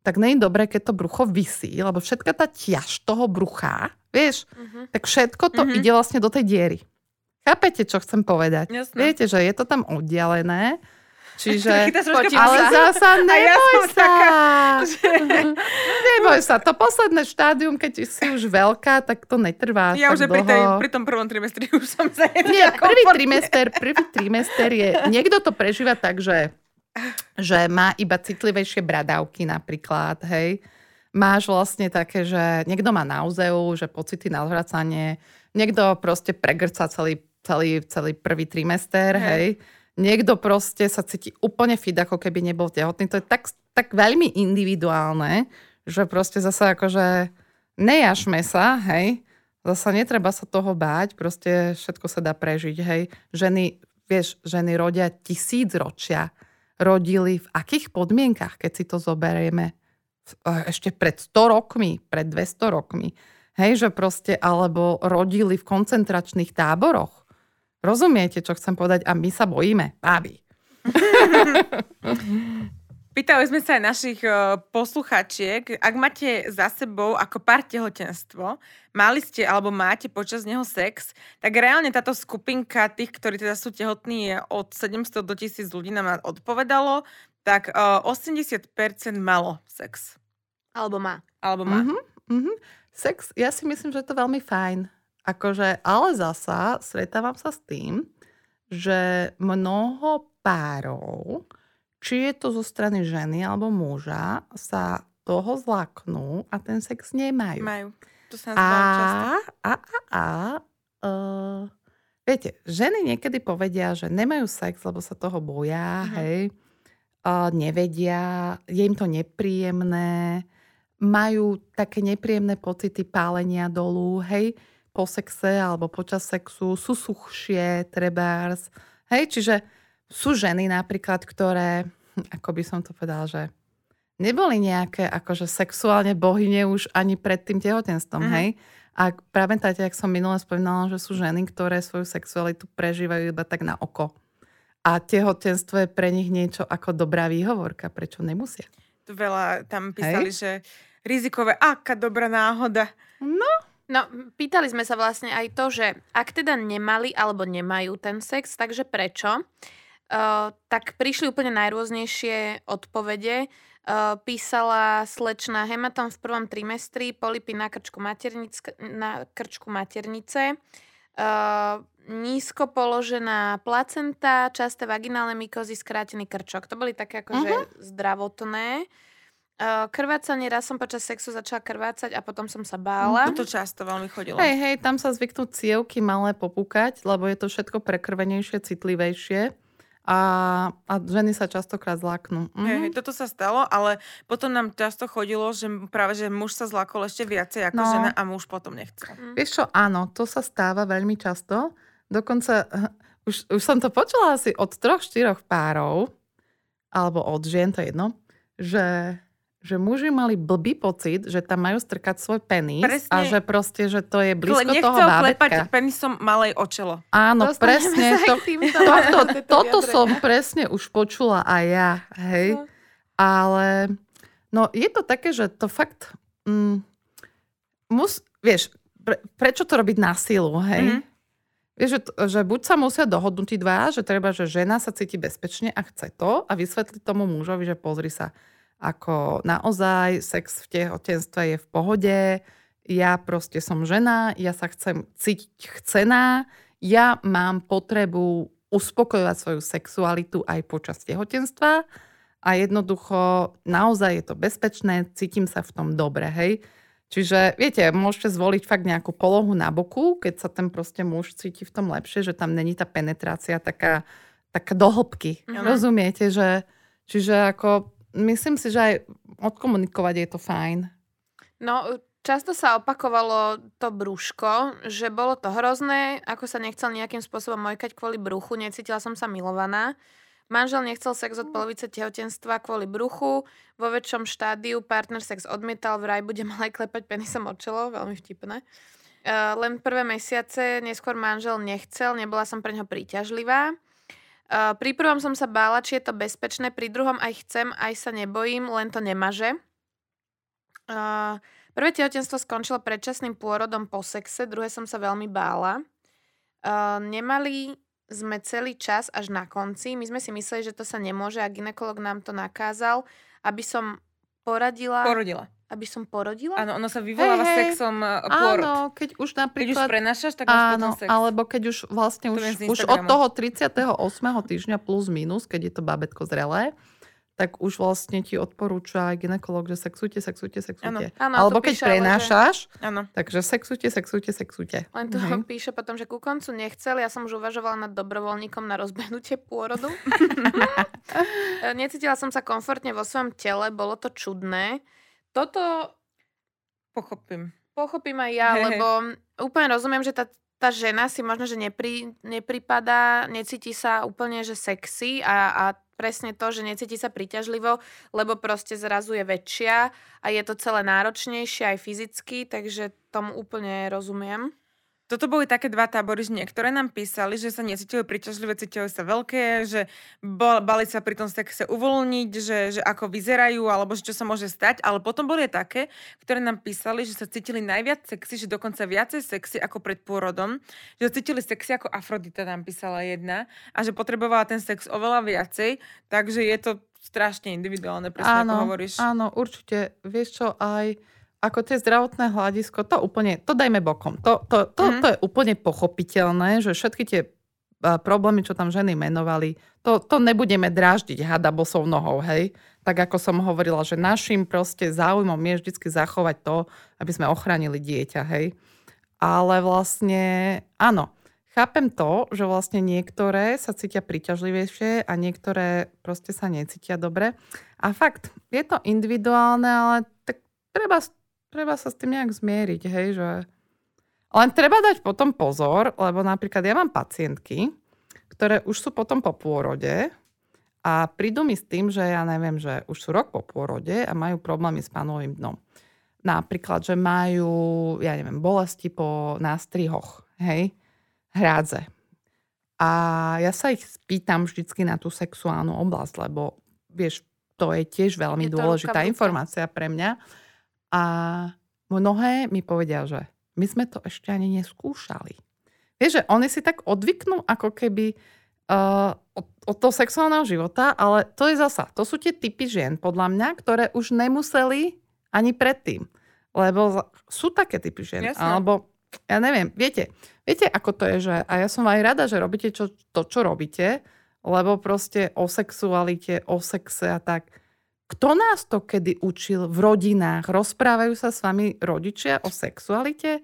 tak nie je dobré, keď to brucho vysí, lebo všetka tá ťaž toho brucha, vieš, uh-huh. tak všetko to uh-huh. ide vlastne do tej diery. Chápete, čo chcem povedať? Jasne. Viete, že je to tam oddialené, čiže... ale zasa neboj ja sa. Taká, <laughs> že... neboj sa. To posledné štádium, keď si už veľká, tak to netrvá Ja už dlho. pri, tej, pri tom prvom trimestri už som sa Nie, <laughs> prvý trimester, prvý trimester je... Niekto to prežíva tak, že že má iba citlivejšie bradavky napríklad, hej. Máš vlastne také, že niekto má nauzeu, že pocity na zvracanie, niekto proste pregrca celý, celý, celý prvý trimester, hej. hej. Niekto proste sa cíti úplne fit, ako keby nebol tehotný. To je tak, tak veľmi individuálne, že proste zase akože nejašme sa, hej. Zasa netreba sa toho báť, proste všetko sa dá prežiť, hej. Ženy, vieš, ženy rodia tisíc ročia. Rodili v akých podmienkach, keď si to zoberieme? Ešte pred 100 rokmi, pred 200 rokmi. Hej, že proste, alebo rodili v koncentračných táboroch. Rozumiete, čo chcem povedať? A my sa bojíme, báby. <laughs> Pýtali sme sa aj našich uh, posluchačiek, ak máte za sebou ako pár tehotenstvo, mali ste alebo máte počas neho sex, tak reálne táto skupinka tých, ktorí teda sú tehotní, je od 700 do 1000 ľudí nám odpovedalo, tak uh, 80% malo sex. Alebo má. Alebo má. Mm-hmm, mm-hmm. Sex, ja si myslím, že je to veľmi fajn. Akože, ale zasa stretávam sa s tým, že mnoho párov či je to zo strany ženy alebo muža, sa toho zlaknú a ten sex nemajú. Majú. To sa a, a, a, a, uh, viete, ženy niekedy povedia, že nemajú sex, lebo sa toho boja, uh-huh. hej, uh, nevedia, je im to nepríjemné, majú také nepríjemné pocity pálenia dolu, hej, po sexe alebo počas sexu, sú suchšie, trebárs, hej, čiže sú ženy napríklad, ktoré, ako by som to povedala, že neboli nejaké akože sexuálne bohyne už ani pred tým tehotenstvom, mm-hmm. hej? A pamätáte, ak som minule spomínala, že sú ženy, ktoré svoju sexualitu prežívajú iba tak na oko. A tehotenstvo je pre nich niečo ako dobrá výhovorka. Prečo nemusia? Tu veľa tam písali, Hej. že rizikové, aká dobrá náhoda. No, No, pýtali sme sa vlastne aj to, že ak teda nemali alebo nemajú ten sex, takže prečo? Uh, tak prišli úplne najrôznejšie odpovede. Uh, písala slečná hematom v prvom trimestri, polipy na krčku, na krčku maternice, uh, nízko položená placenta, časté vaginálne mykozy, skrátený krčok. To boli také akože uh-huh. zdravotné. Krvácanie, raz som počas sexu začala krvácať a potom som sa bála. Toto často veľmi chodilo. Hej, hej, tam sa zvyknú cievky malé popúkať, lebo je to všetko prekrvenejšie, citlivejšie a, a ženy sa častokrát zlaknú. Mhm. Hej, toto sa stalo, ale potom nám často chodilo, že práve, že muž sa zlakol ešte viacej ako no. žena a muž potom nechcel. Mm. Vieš čo, áno, to sa stáva veľmi často. Dokonca, <laughs> už, už som to počula asi od troch, štyroch párov, alebo od žien, to je jedno, že že muži mali blbý pocit, že tam majú strkať svoj penis presne. a že proste, že to je blízko toho bábetka. penisom malej očelo. Áno, Dostaneme presne. To, to, <laughs> to, toto som presne už počula aj ja, hej. No. Ale no je to také, že to fakt mm, mus, vieš, pre, prečo to robiť na silu, hej? Mm-hmm. Vieš, že, že buď sa musia dohodnúť dva, že treba, že žena sa cíti bezpečne a chce to a vysvetliť tomu mužovi, že pozri sa, ako naozaj sex v tehotenstve je v pohode, ja proste som žena, ja sa chcem cítiť chcená, ja mám potrebu uspokojovať svoju sexualitu aj počas tehotenstva a jednoducho naozaj je to bezpečné, cítim sa v tom dobre, hej. Čiže viete, môžete zvoliť fakt nejakú polohu na boku, keď sa ten proste muž cíti v tom lepšie, že tam není tá penetrácia taká, taká do hĺbky. Mm. Rozumiete, že čiže ako myslím si, že aj odkomunikovať je to fajn. No, často sa opakovalo to brúško, že bolo to hrozné, ako sa nechcel nejakým spôsobom mojkať kvôli bruchu, necítila som sa milovaná. Manžel nechcel sex od polovice tehotenstva kvôli bruchu. Vo väčšom štádiu partner sex odmietal, vraj bude mal aj klepať penisom od čelo, veľmi vtipné. Uh, len prvé mesiace, neskôr manžel nechcel, nebola som pre neho príťažlivá. Uh, pri prvom som sa bála, či je to bezpečné, pri druhom aj chcem, aj sa nebojím, len to nemaže. Uh, prvé tehotenstvo skončilo predčasným pôrodom po sexe, druhé som sa veľmi bála. Uh, nemali sme celý čas až na konci. My sme si mysleli, že to sa nemôže a ginekolog nám to nakázal, aby som poradila... Porodila aby som porodila? Áno, ono sa vyvoláva hey, hey. sexom uh, pôrod. Áno, keď už napríklad... Keď už prenašaš, tak áno, sex. alebo keď už vlastne už, už od toho 38. týždňa plus minus, keď je to babetko zrelé, tak už vlastne ti odporúča aj ginekolog, že sexujte, sexujte, sexujte. Ano. Alebo keď píše, prenášaš, že... takže sexujte, sexujte, sexujte. Len to uh-huh. píše potom, že ku koncu nechcel, ja som už uvažovala nad dobrovoľníkom na rozbehnutie pôrodu. <laughs> Necítila som sa komfortne vo svojom tele, bolo to čudné. Toto pochopím. pochopím aj ja, hej. <laughs> lebo úplne rozumiem, že tá, tá žena si možno, že nepri, nepripadá, necíti sa úplne, že sexy a, a presne to, že necíti sa príťažlivo, lebo proste zrazu je väčšia a je to celé náročnejšie aj fyzicky, takže tomu úplne rozumiem. Toto boli také dva tábory, že niektoré nám písali, že sa necítili príťažlivé, cítili sa veľké, že bali sa pri tom sexe uvoľniť, že, že ako vyzerajú, alebo že čo sa môže stať. Ale potom boli také, ktoré nám písali, že sa cítili najviac sexy, že dokonca viacej sexy ako pred pôrodom. Že cítili sexy ako Afrodita nám písala jedna a že potrebovala ten sex oveľa viacej. Takže je to strašne individuálne, presne ako hovoríš. Áno, určite. Vieš čo, aj ako tie zdravotné hľadisko, to úplne, to dajme bokom. To, to, to, Mhm. to je úplne pochopiteľné, že všetky tie problémy, čo tam ženy menovali, to, to nebudeme dráždiť hada bosou nohou, hej? Tak ako som hovorila, že našim proste záujmom je vždy zachovať to, aby sme ochránili dieťa, hej? Ale vlastne, áno, chápem to, že vlastne niektoré sa cítia príťažlivejšie a niektoré proste sa necítia dobre. A fakt, je to individuálne, ale tak treba, treba sa s tým nejak zmieriť, hej, že... Len treba dať potom pozor, lebo napríklad ja mám pacientky, ktoré už sú potom po pôrode a prídu mi s tým, že ja neviem, že už sú rok po pôrode a majú problémy s panovým dnom. Napríklad, že majú, ja neviem, bolesti po nástrihoch, hej, hrádze. A ja sa ich spýtam vždycky na tú sexuálnu oblasť, lebo vieš, to je tiež veľmi Je ruka dôležitá informácia pre mňa. A mnohé mi povedia, že my sme to ešte ani neskúšali. Vieš, že oni si tak odvyknú ako keby uh, od, od toho sexuálneho života, ale to je zasa, to sú tie typy žien, podľa mňa, ktoré už nemuseli ani predtým. Lebo sú také typy žien. Jasné. Alebo, ja neviem, viete, viete, ako to je, že a ja som aj rada, že robíte čo, to, čo robíte, lebo proste o sexualite, o sexe a tak. Kto nás to kedy učil v rodinách? Rozprávajú sa s vami rodičia o sexualite?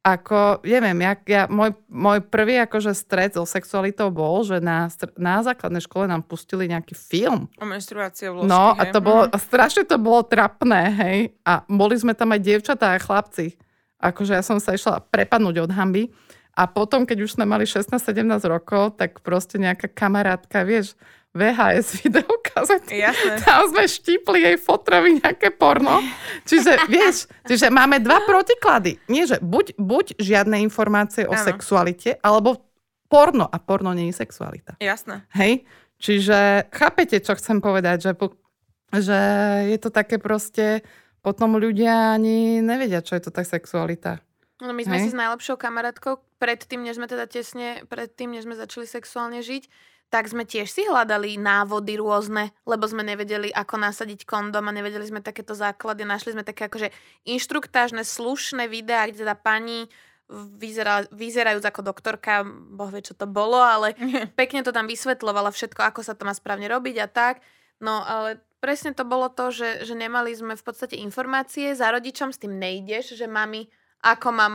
Ako, neviem, ja, ja, môj, môj prvý akože stred so sexualitou bol, že na, na základnej škole nám pustili nejaký film. O menštruácii, vložky, No a to bolo, Mhm. a strašne to bolo trapné, hej. A boli sme tam aj dievčatá a chlapci. Akože ja som sa išla prepadnúť od hamby. A potom, keď už sme mali 16-17 rokov, tak proste nejaká kamarátka, vieš, VHS videokazety. Jasné. Tam sme štípli jej fotrovi nejaké porno. Čiže, <laughs> vieš, čiže máme dva protiklady. Nie, že buď, buď žiadne informácie o Áno. sexualite, alebo porno. A porno nie je sexualita. Jasné. Hej? Čiže chápete, čo chcem povedať, že, že je to také proste, potom ľudia ani nevedia, čo je to tá sexualita. No my sme Hej. si s najlepšou kamarátkou, predtým, než sme teda tesne, predtým, než sme začali sexuálne žiť, tak sme tiež si hľadali návody rôzne, lebo sme nevedeli, ako nasadiť kondom a nevedeli sme takéto základy. Našli sme také akože inštruktážne, slušné videá, kde teda pani vyzerala, vyzerajúc ako doktorka, boh vie, čo to bolo, ale <laughs> pekne to tam vysvetľovala všetko, ako sa to má správne robiť a tak. No ale presne to bolo to, že, že nemali sme v podstate informácie, za rodičom s tým nejdeš, že mami, ako mám,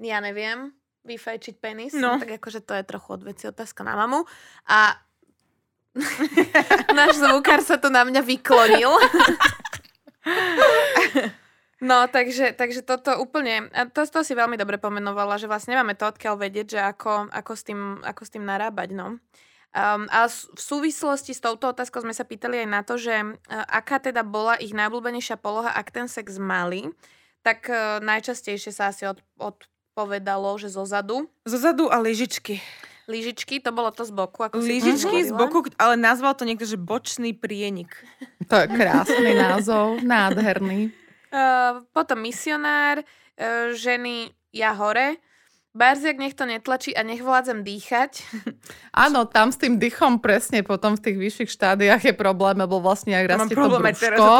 ja neviem, vyfajčiť penis, No. no. tak akože to je trochu odveci otázka na mamu. A <laughs> náš zvukár sa tu na mňa vyklonil. <laughs> No, takže, takže toto úplne, a to, to si veľmi dobre pomenovala, že vlastne nemáme to odkiaľ vedieť, že ako, ako, s, tým, ako s tým narábať, no. Um, a s- v súvislosti s touto otázkou sme sa pýtali aj na to, že uh, aká teda bola ich najobľúbenejšia poloha, ak ten sex mali, tak uh, najčastejšie sa asi od, odpovedalo, že zo zadu. Zozadu a lyžičky. Lyžičky, to bolo to z boku, ako Lyžičky z boku, ale nazval to niekto, že bočný prienik. To je krásny názov, nádherný. Uh, <laughs> potom misionár, uh, ženy ja hore, Barziak nech to netlačí a nech vládzem dýchať. <laughs> Áno, tam s tým dychom presne potom v tých vyšších štádiách je problém, lebo vlastne ak rastie to brúško,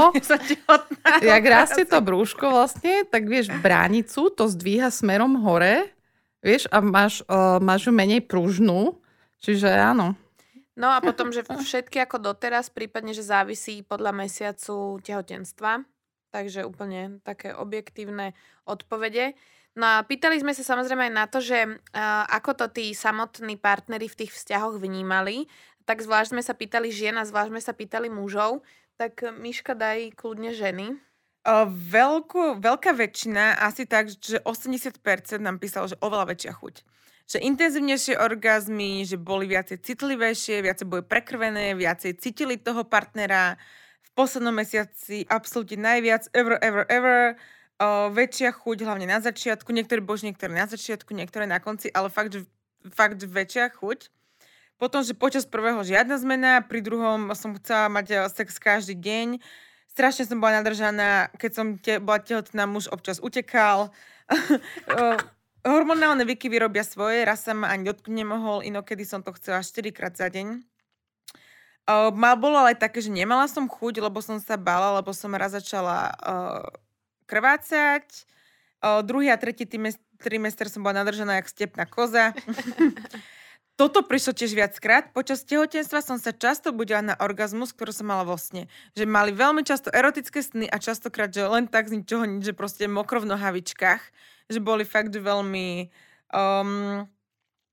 <laughs> jak rastie to brúško vlastne, tak vieš, bránicu to zdvíha smerom hore, vieš, a máš, uh, máš ju menej pružnú, čiže áno. No a potom, že všetky ako doteraz, prípadne, že závisí podľa mesiacu tehotenstva. Takže úplne také objektívne odpovede. No a pýtali sme sa samozrejme aj na to, že uh, ako to tí samotní partneri v tých vzťahoch vnímali. Tak zvlášť sme sa pýtali žien a zvlášť sme sa pýtali mužov. Tak Miška, daj kľudne ženy. O, veľkú, veľká väčšina, asi tak, že 80% nám písalo, že oveľa väčšia chuť. Že intenzívnejšie orgazmy, že boli viacej citlivejšie, viacej boli prekrvené, viacej cítili toho partnera. V poslednom mesiaci absolútne najviac, ever, ever, ever. O, väčšia chuť, hlavne na začiatku. Niektoré bož, niektoré na začiatku, niektoré na konci, ale fakt, že, fakt väčšia chuť. Potom, že počas prvého žiadna zmena, pri druhom som chcela mať eh, sex každý deň strašne som bola nadržaná, keď som te, bola tehotná, muž občas utekal. <laughs> Hormonálne výkyvy robia svoje, raz sa ma ani dotknúť nemohol, inokedy som to chcela 4 krát za deň. Mal bolo ale také, že nemala som chuť, lebo som sa bala, lebo som raz začala uh, krvácať. Uh, druhý a tretí trimester som bola nadržaná jak stepná koza. <laughs> toto prišlo tiež viackrát. Počas tehotenstva som sa často budila na orgazmus, ktorú som mala vo sne. Že mali veľmi často erotické sny a častokrát, že len tak z ničoho nič, že proste mokro v nohavičkách. Že boli fakt veľmi... Um,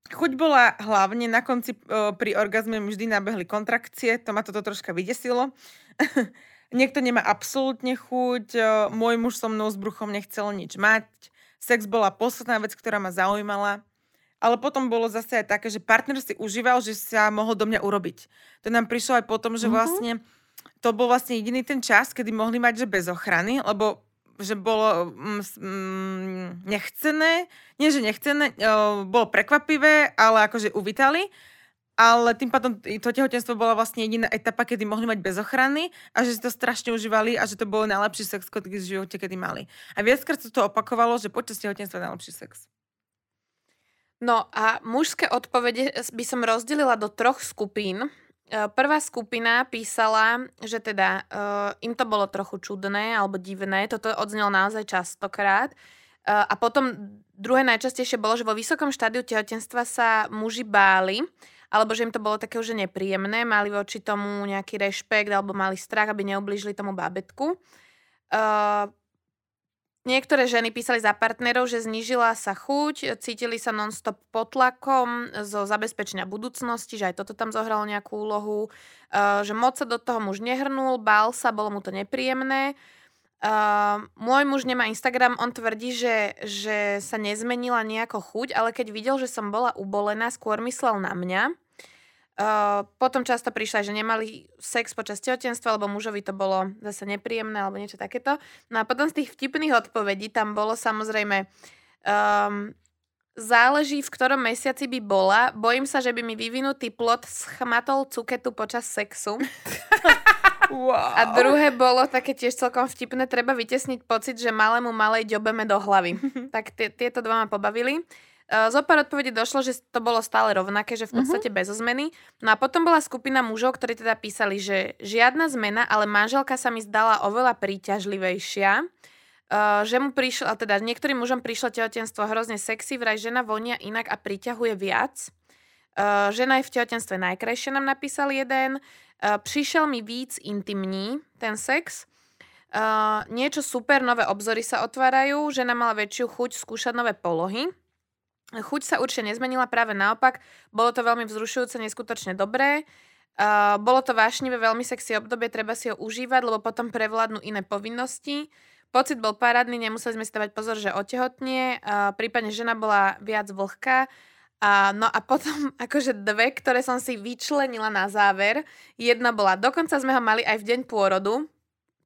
chuť bola hlavne na konci uh, pri orgazme mi vždy nabehli kontrakcie, to ma toto troška vydesilo. <laughs> Niekto nemá absolútne chuť, uh, môj muž so mnou s bruchom nechcel nič mať. Sex bola posledná vec, ktorá ma zaujímala ale potom bolo zase aj také, že partner si užíval, že sa mohol do mňa urobiť. To nám prišlo aj potom, že mm-hmm. vlastne to bol vlastne jediný ten čas, kedy mohli mať, že bez ochrany, lebo že bolo mm, mm nechcené, nie že nechcené, o, bolo prekvapivé, ale akože uvítali. Ale tým pádom to tehotenstvo bola vlastne jediná etapa, kedy mohli mať bez ochrany a že si to strašne užívali a že to bolo najlepší sex, ktorý v živote kedy mali. A viackrát sa to opakovalo, že počas tehotenstva najlepší sex. No a mužské odpovede by som rozdelila do troch skupín. E, prvá skupina písala, že teda uh, im to bolo trochu čudné alebo divné, toto odznelo naozaj častokrát. Uh, a potom druhé najčastejšie bolo, že vo vysokom štádiu tehotenstva sa muži báli, alebo že im to bolo také už nepríjemné, mali voči tomu nejaký rešpekt alebo mali strach, aby neublížili tomu bábetku. Uh, Niektoré ženy písali za partnerov, že znížila sa chuť, cítili sa non-stop pod tlakom zo zabezpečenia budúcnosti, že aj toto tam zohralo nejakú úlohu, uh, že moc sa do toho muž nehrnul, bál sa, bolo mu to nepríjemné. Uh, môj muž nemá Instagram, on tvrdí, že, že sa nezmenila nejako chuť, ale keď videl, že som bola ubolená, skôr myslel na mňa. Uh, potom často prišla, že nemali sex počas tehotenstva, lebo mužovi to bolo zase nepríjemné alebo niečo takéto. No a potom z tých vtipných odpovedí tam bolo samozrejme um, záleží, v ktorom mesiaci by bola. Bojím sa, že by mi vyvinutý plot schmatol cuketu počas sexu. <laughs> wow. A druhé bolo také tiež celkom vtipné, treba vytesniť pocit, že malému malej ďobeme do hlavy. <laughs> tak tieto dva ma pobavili. Uh, zo pár odpovedí došlo, že to bolo stále rovnaké, že v mhm. podstate uh-huh. bez zmeny. No a potom bola skupina mužov, ktorí teda písali, že žiadna zmena, ale manželka sa mi zdala oveľa príťažlivejšia. Uh, že mu prišlo, teda niektorým mužom prišlo tehotenstvo hrozne sexy, vraj žena vonia inak a priťahuje viac. Uh, žena je v tehotenstve najkrajšia, nám napísal jeden. Uh, prišiel mi víc intimní ten sex. Uh, niečo super, nové obzory sa otvárajú, žena mala väčšiu chuť skúšať nové polohy. Chuť sa určite nezmenila, práve naopak. Bolo to veľmi vzrušujúce, neskutočne dobré. Uh, bolo to vášnivé, veľmi sexy obdobie, treba si ho užívať, lebo potom prevládnu iné povinnosti. Pocit bol parádny, nemuseli sme si dávať pozor, že otehotnie, prípadne žena bola viac vlhká. Uh, no a potom <laughs> akože dve, ktoré som si vyčlenila na záver. Jedna bola, dokonca sme ho mali aj v deň pôrodu,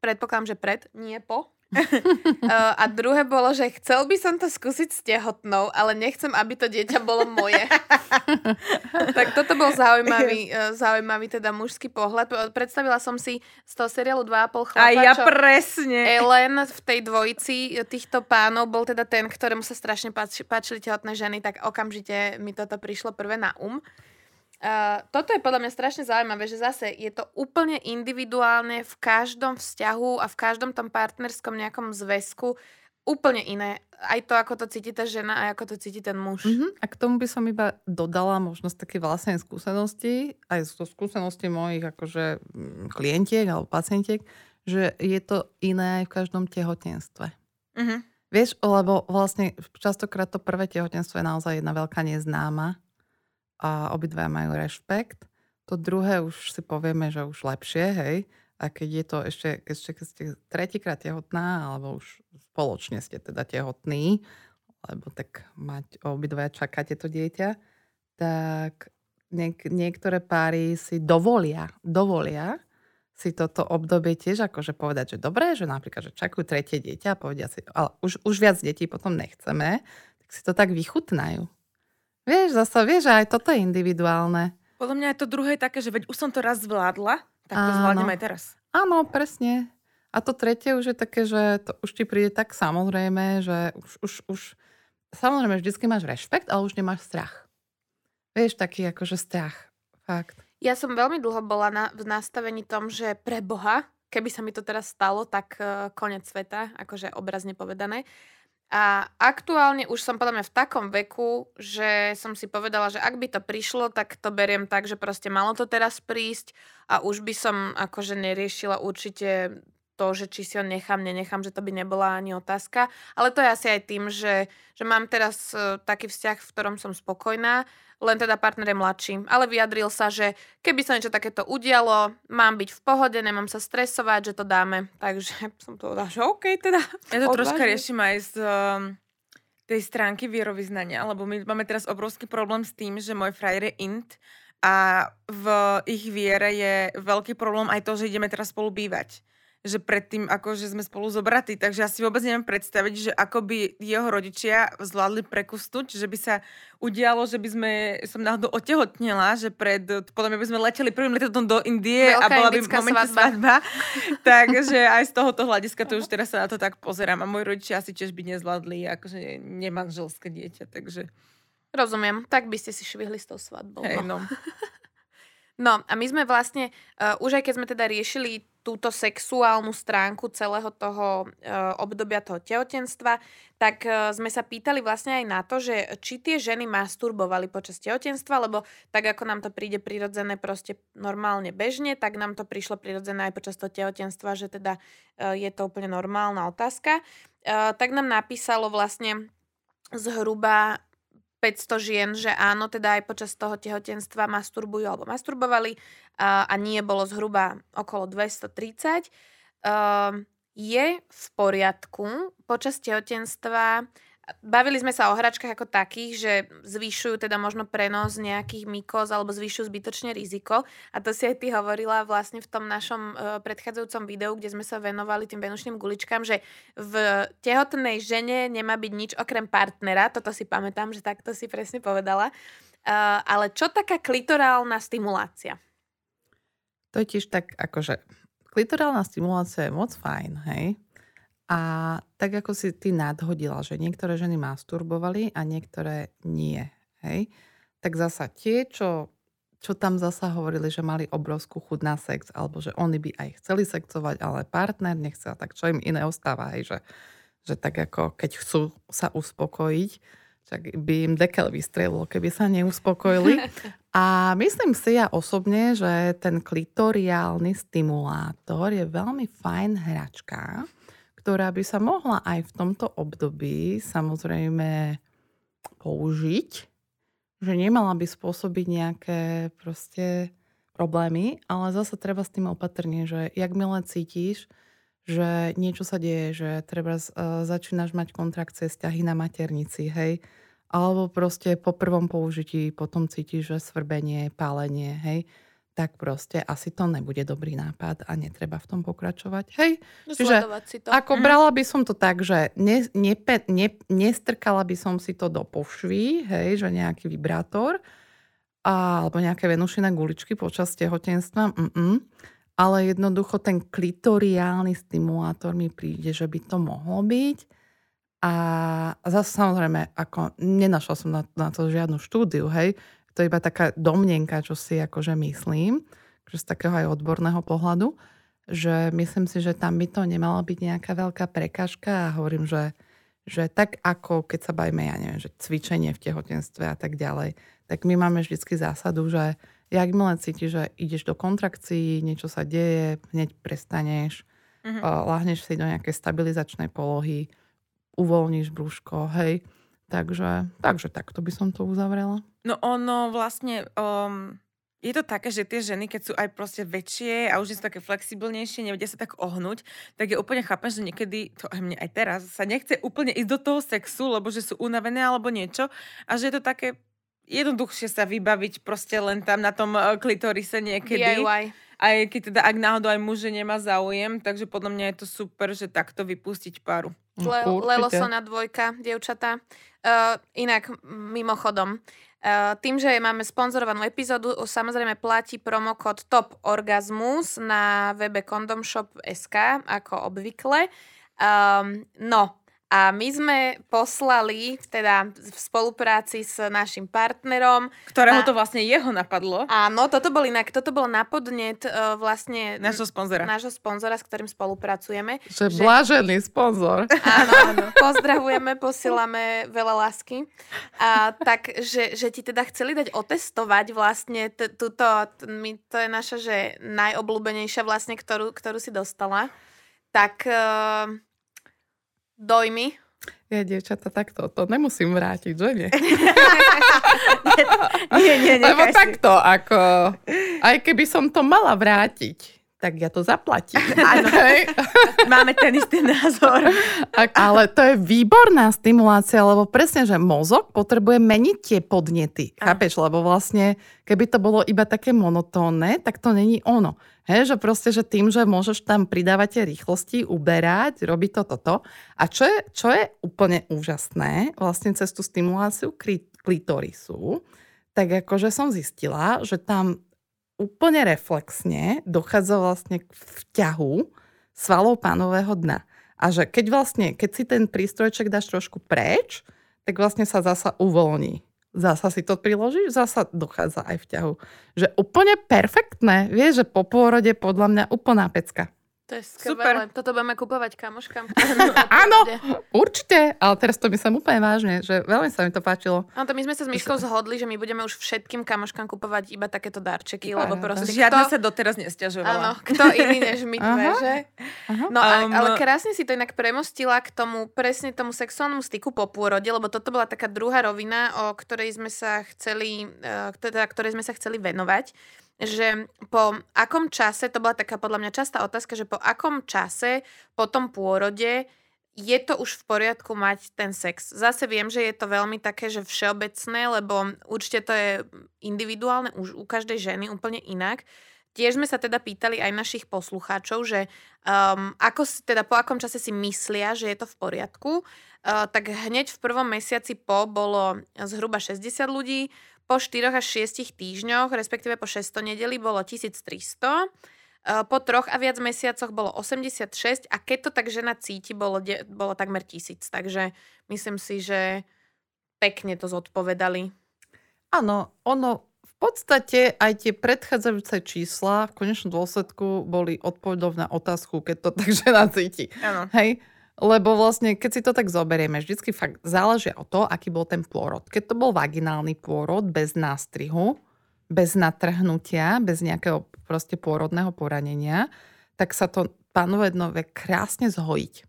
predpokladám, že pred, nie po. <laughs> a druhé bolo, že chcel by som to skúsiť s tehotnou, ale nechcem, aby to dieťa bolo moje. <laughs> tak toto bol zaujímavý, zaujímavý teda mužský pohľad. Predstavila som si z toho seriálu 2,5 chlapa, A ja presne. Ellen v tej dvojici týchto pánov bol teda ten, ktorému sa strašne páčili tehotné ženy, tak okamžite mi toto prišlo prvé na um. Uh, toto je podľa mňa strašne zaujímavé, že zase je to úplne individuálne v každom vzťahu a v každom tom partnerskom nejakom zväzku úplne iné. Aj to, ako to cíti tá žena a ako to cíti ten muž. Uh-huh. A k tomu by som iba dodala možnosť také vlastnej skúsenosti, aj zo skúsenosti mojich akože mm, klientiek alebo pacientiek, že je to iné aj v každom tehotenstve. Uh-huh. Vieš, lebo vlastne častokrát to prvé tehotenstvo je naozaj jedna veľká neznáma a obidva majú rešpekt. To druhé už si povieme, že už lepšie, hej. A keď je to ešte, ešte keď ste tretíkrát tehotná, alebo už spoločne ste teda tehotní, lebo tak mať obidvaja čakáte to dieťa, tak niek- niektoré páry si dovolia, dovolia si toto obdobie tiež akože povedať, že dobré, že napríklad, že čakujú tretie dieťa a povedia si, ale už, už viac detí potom nechceme, tak si to tak vychutnajú. Vieš, zasa vieš, že aj toto je individuálne. Podľa mňa je to druhé také, že veď už som to raz zvládla, tak to zvládnem aj teraz. Áno, presne. A to tretie už je také, že to už ti príde tak samozrejme, že už, už, už samozrejme vždycky máš rešpekt, ale už nemáš strach. Vieš, taký akože strach. Fakt. Ja som veľmi dlho bola na, v nastavení tom, že pre Boha, keby sa mi to teraz stalo, tak uh, konec sveta, akože obrazne povedané. A aktuálne už som podľa mňa v takom veku, že som si povedala, že ak by to prišlo, tak to beriem tak, že proste malo to teraz prísť a už by som akože neriešila určite to, že či si ho nechám, nenechám, že to by nebola ani otázka. Ale to je asi aj tým, že, že mám teraz uh, taký vzťah, v ktorom som spokojná, len teda partner je mladší. Ale vyjadril sa, že keby sa niečo takéto udialo, mám byť v pohode, nemám sa stresovať, že to dáme. Takže <laughs> som to povedala, že OK teda. Ja to odvážne. troška riešim aj z um, tej stránky vierovýznania, lebo my máme teraz obrovský problém s tým, že môj frajer je int a v ich viere je veľký problém aj to, že ideme teraz spolu bývať že predtým, ako že sme spolu zobratí. Takže ja si vôbec neviem predstaviť, že ako by jeho rodičia zvládli prekusnúť, že by sa udialo, že by sme, som náhodou otehotnila, že pred, podľa mňa by sme leteli prvým letadlom do Indie Veľká a bola by v momente svadba. svadba. <laughs> Takže aj z tohoto hľadiska to už teraz sa na to tak pozerám. A moji rodičia asi tiež by nezvládli akože nemanželské dieťa, takže... Rozumiem, tak by ste si švihli s tou svadbou. Hey, no. <laughs> No a my sme vlastne, uh, už aj keď sme teda riešili túto sexuálnu stránku celého toho uh, obdobia toho tehotenstva, tak uh, sme sa pýtali vlastne aj na to, že či tie ženy masturbovali počas tehotenstva, lebo tak ako nám to príde prirodzené proste normálne bežne, tak nám to prišlo prirodzené aj počas toho tehotenstva, že teda uh, je to úplne normálna otázka. Uh, tak nám napísalo vlastne zhruba 500 žien, že áno, teda aj počas toho tehotenstva masturbujú alebo masturbovali a, a nie bolo zhruba okolo 230. Um, je v poriadku počas tehotenstva Bavili sme sa o hračkách ako takých, že zvyšujú teda možno prenos nejakých mykóz alebo zvyšujú zbytočne riziko. A to si aj ty hovorila vlastne v tom našom uh, predchádzajúcom videu, kde sme sa venovali tým venušným guličkám, že v tehotnej žene nemá byť nič okrem partnera. Toto si pamätám, že takto si presne povedala. Uh, ale čo taká klitorálna stimulácia? To je tiež tak, akože klitorálna stimulácia je moc fajn, hej? A tak ako si ty nadhodila, že niektoré ženy masturbovali a niektoré nie, hej? Tak zasa tie, čo, čo tam zasa hovorili, že mali obrovskú chud na sex, alebo že oni by aj chceli sexovať, ale partner nechcel, tak čo im iné ostáva, hej? Že, že tak ako keď chcú sa uspokojiť, tak by im dekel vystrelilo, keby sa neuspokojili. <laughs> A myslím si ja osobne, že ten klitoriálny stimulátor je veľmi fajn hračka, ktorá by sa mohla aj v tomto období samozrejme použiť, že nemala by spôsobiť nejaké proste problémy, ale zase treba s tým opatrne, že jakmile cítiš, že niečo sa deje, že treba uh, začínaš mať kontrakcie, vzťahy na maternici, hej, alebo proste po prvom použití potom cítiš, že svrbenie, pálenie, hej, tak proste asi to nebude dobrý nápad a netreba v tom pokračovať. Hej, čiže si to. ako mm. brala by som to tak, že ne, nepe, ne, nestrkala by som si to do pošvy, hej, že nejaký vibrátor a, alebo nejaké venušené guličky počas tehotenstva, mm-mm. ale jednoducho ten klitoriálny stimulátor mi príde, že by to mohlo byť. A zase samozrejme, ako nenašla som na, na to žiadnu štúdiu, hej, to je iba taká domnenka, čo si akože myslím, že z takého aj odborného pohľadu, že myslím si, že tam by to nemala byť nejaká veľká prekažka a hovorím, že, že tak ako keď sa bavíme, ja neviem, že cvičenie v tehotenstve a tak ďalej, tak my máme vždycky zásadu, že jakmile cítiš, že ideš do kontrakcií, niečo sa deje, hneď prestaneš, mm-hmm. láhneš si do nejakej stabilizačnej polohy, uvoľníš brúško, hej, Takže, takže takto by som to uzavrela. No ono vlastne, um, je to také, že tie ženy, keď sú aj proste väčšie a už sú také flexibilnejšie, nevedia sa tak ohnúť, tak je úplne chápem, že niekedy, to aj mne aj teraz, sa nechce úplne ísť do toho sexu, lebo že sú unavené alebo niečo a že je to také jednoduchšie sa vybaviť proste len tam na tom eh, klitorise niekedy. DIY. Aj keď teda, ak náhodou aj muž nemá záujem, takže podľa mňa je to super, že takto vypustiť paru. Le- Určite. Lelosona dvojka, dievčatá. Uh, inak, mimochodom, uh, tým, že máme sponzorovanú epizódu, samozrejme platí promokód TOP Orgasmus na webe condomshop.sk, ako obvykle. Um, no, a my sme poslali, teda v spolupráci s našim partnerom, Ktorého A- to vlastne jeho napadlo. áno, toto bol inak, toto bol na podnet uh, vlastne Nášho sponzora. nášho sponzora, s ktorým spolupracujeme. Že Že- blážený sponzor. <laughs> Áno, áno. Pozdravujeme, posielame veľa lásky. A tak, že, že ti teda chceli dať otestovať vlastne t- túto, t- my, to je naša, že najobľúbenejšia vlastne, ktorú, ktorú si dostala. Tak uh, dojmy. Ja, dievčata, takto, to nemusím vrátiť, že <laughs> <laughs> nie? Nie, nie, Lebo nechaj si. takto, ako, aj keby som to mala vrátiť, tak ja to zaplatím. <laughs> Áno. Máme ten istý názor. Ale to je výborná stimulácia, lebo presne, že mozog potrebuje meniť tie podnety. Áno. Chápeš? Lebo vlastne, keby to bolo iba také monotónne, tak to není ono. Hej, že proste, že tým, že môžeš tam pridávať tie rýchlosti, uberať, robiť to, toto. A čo je, čo je úplne úžasné, vlastne cez tú stimuláciu klitorisu, tak akože som zistila, že tam úplne reflexne dochádza vlastne k vťahu svalov pánového dna. A že keď vlastne, keď si ten prístrojček dáš trošku preč, tak vlastne sa zasa uvoľní. Zasa si to priložíš, zasa dochádza aj vťahu. Že úplne perfektné. Vieš, že po pôrode podľa mňa úplná pecka. To je skvelé. Toto budeme kupovať kamoškám. <laughs> Áno, určite. Ale teraz to myslím úplne vážne, že veľmi sa mi to páčilo. No to my sme sa s Myškou zhodli, že my budeme už všetkým kamoškám kupovať iba takéto darčeky, lebo Paráda. proste Žiadna kto... sa doteraz Áno, nestiažovala. kto iný než my dve, Aha. že? Aha. No a, Um, ale krásne si to inak premostila k tomu, presne tomu sexuálnemu styku po pôrode, lebo toto bola taká druhá rovina, o ktorej sme sa chceli, eh, teda, ktorej sme sa chceli venovať že po akom čase, to bola taká podľa mňa častá otázka, že po akom čase po tom pôrode je to už v poriadku mať ten sex. Zase viem, že je to veľmi také, že všeobecné, lebo určite to je individuálne už u každej ženy úplne inak. Tiež sme sa teda pýtali aj našich poslucháčov, že um, ako si, teda po akom čase si myslia, že je to v poriadku. Uh, tak hneď v prvom mesiaci po bolo zhruba 60 ľudí, po 4 až 6 týždňoch, respektíve po 600 nedeli bolo 1300, uh, po troch a viac mesiacoch bolo 86 a keď to tak žena cíti, bolo, de- bolo takmer 1000. Takže myslím si, že pekne to zodpovedali. Áno, ono v podstate aj tie predchádzajúce čísla v konečnom dôsledku boli odpovedou na otázku, keď to tak <laughs> žena cíti. Áno. Hej? Lebo vlastne, keď si to tak zoberieme, vždycky fakt záleží o to, aký bol ten pôrod. Keď to bol vaginálny pôrod bez nástrihu, bez natrhnutia, bez nejakého proste pôrodného poranenia, tak sa to pánové dno vie krásne zhojiť.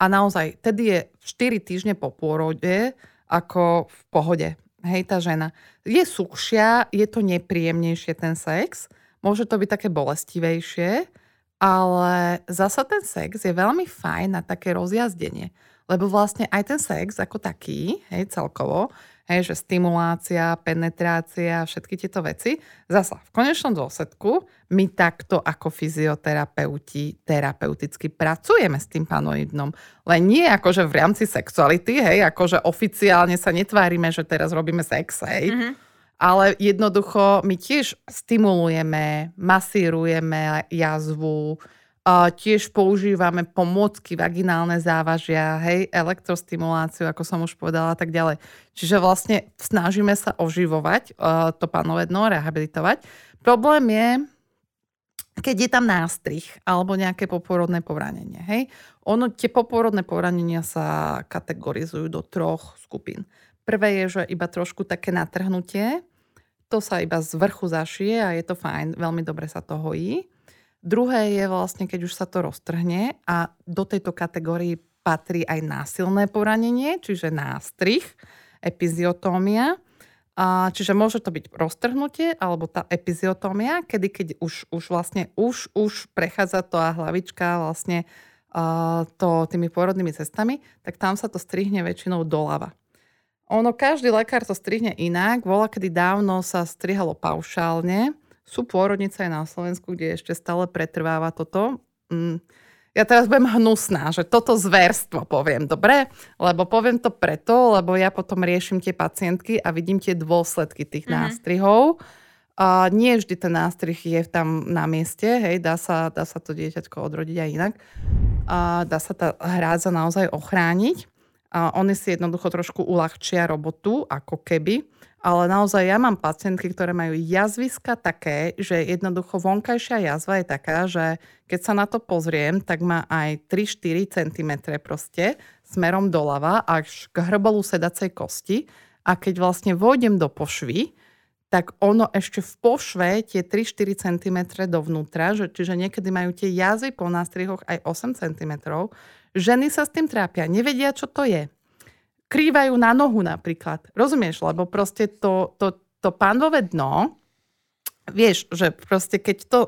A naozaj, tedy je 4 týždne po pôrode ako v pohode. Hej, tá žena. Je suchšia, je to nepríjemnejšie ten sex, môže to byť také bolestivejšie, ale zasa ten sex je veľmi fajn na také rozjazdenie. Lebo vlastne aj ten sex ako taký, hej, celkovo, hej, že stimulácia, penetrácia, všetky tieto veci, zasa v konečnom dôsledku my takto ako fyzioterapeuti terapeuticky pracujeme s tým panoidnom. Len nie akože v rámci sexuality, hej, akože oficiálne sa netvárime, že teraz robíme sex, hej, Mhm. Ale jednoducho my tiež stimulujeme, masírujeme jazvu, tiež používame pomôcky, vaginálne závažia, hej, elektrostimuláciu, ako som už povedala, a tak ďalej. Čiže vlastne snažíme sa oživovať to panové dno, rehabilitovať. Problém je, keď je tam nástrih alebo nejaké poporodné poranenie. Hej? Ono, tie poporodné poranenia sa kategorizujú do troch skupín. Prvé je, že iba trošku také natrhnutie, to sa iba z vrchu zašije a je to fajn, veľmi dobre sa to hojí. Druhé je vlastne, keď už sa to roztrhne a do tejto kategórii patrí aj násilné poranenie, čiže nástrih, epiziotómia. A, čiže môže to byť roztrhnutie alebo tá epiziotómia, kedy keď už, už vlastne už, už prechádza to a hlavička vlastne uh, to tými pôrodnými cestami, tak tam sa to strihne väčšinou doľava. Ono, každý lekár to strihne inak. Vola, kedy dávno sa strihalo paušálne. Sú pôrodnice aj na Slovensku, kde ešte stále pretrváva toto. Mm ja teraz budem hnusná, že toto zverstvo poviem, dobre? Lebo poviem to preto, lebo ja potom riešim tie pacientky a vidím tie dôsledky tých mm-hmm. nástrihov. A nie vždy ten nástrih je tam na mieste, hej, dá sa, dá sa to dieťatko odrodiť aj inak. A dá sa tá hrádza naozaj ochrániť. A oni si jednoducho trošku uľahčia robotu, ako keby ale naozaj ja mám pacientky, ktoré majú jazviska také, že jednoducho vonkajšia jazva je taká, že keď sa na to pozriem, tak má aj 3-4 cm proste smerom doľava až k hrbolu sedacej kosti a keď vlastne vôjdem do pošvy, tak ono ešte v pošve tie 3-4 cm dovnútra, že, čiže niekedy majú tie jazvy po nástrihoch aj 8 cm. Ženy sa s tým trápia, nevedia, čo to je krývajú na nohu napríklad. Rozumieš? Lebo proste to, to, to pánové dno, vieš, že proste keď to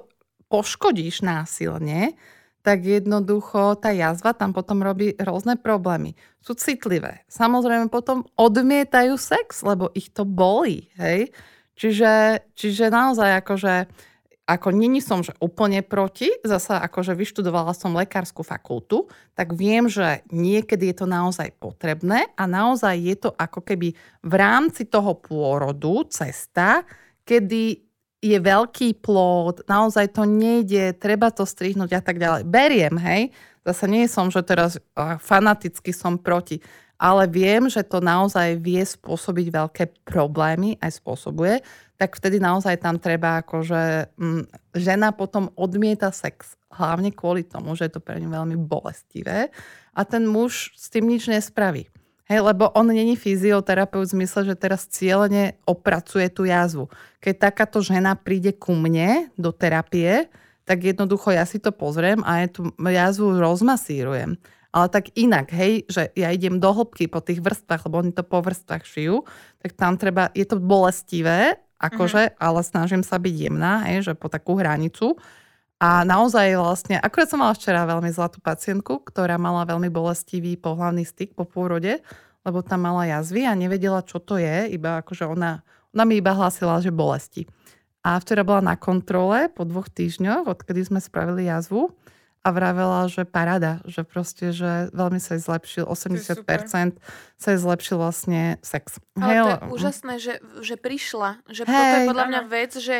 poškodíš násilne, tak jednoducho tá jazva tam potom robí rôzne problémy. Sú citlivé. Samozrejme potom odmietajú sex, lebo ich to bolí. Hej? Čiže, čiže naozaj akože ako není som že úplne proti, zasa akože vyštudovala som lekárskú fakultu, tak viem, že niekedy je to naozaj potrebné a naozaj je to ako keby v rámci toho pôrodu cesta, kedy je veľký plod, naozaj to nejde, treba to strihnúť a tak ďalej. Beriem, hej, zase nie som, že teraz fanaticky som proti, ale viem, že to naozaj vie spôsobiť veľké problémy, aj spôsobuje, tak vtedy naozaj tam treba akože m, mm, žena potom odmieta sex, hlavne kvôli tomu, že je to pre ňu veľmi bolestivé a ten muž s tým nič nespraví. Hej, lebo on není fyzioterapeut v zmysle, že teraz cieľene opracuje tú jazvu. Keď takáto žena príde ku mne do terapie, tak jednoducho ja si to pozriem a je tú jazvu rozmasírujem ale tak inak, hej, že ja idem do hĺbky po tých vrstvách, lebo oni to po vrstvách šijú, tak tam treba, je to bolestivé, akože, mm-hmm. ale snažím sa byť jemná, hej, že po takú hranicu. A naozaj vlastne, akurát som mala včera veľmi zlatú pacientku, ktorá mala veľmi bolestivý pohľavný styk po pôrode, lebo tam mala jazvy a nevedela, čo to je, iba akože ona, ona mi iba hlásila, že bolesti. A včera bola na kontrole po dvoch týždňoch, odkedy sme spravili jazvu a vravela, že parada, že proste, že veľmi sa jej zlepšil, 80% sa jej zlepšil vlastne sex. Ale Hej, to je úžasné, že, že prišla, že Hej, toto je podľa mňa vec, že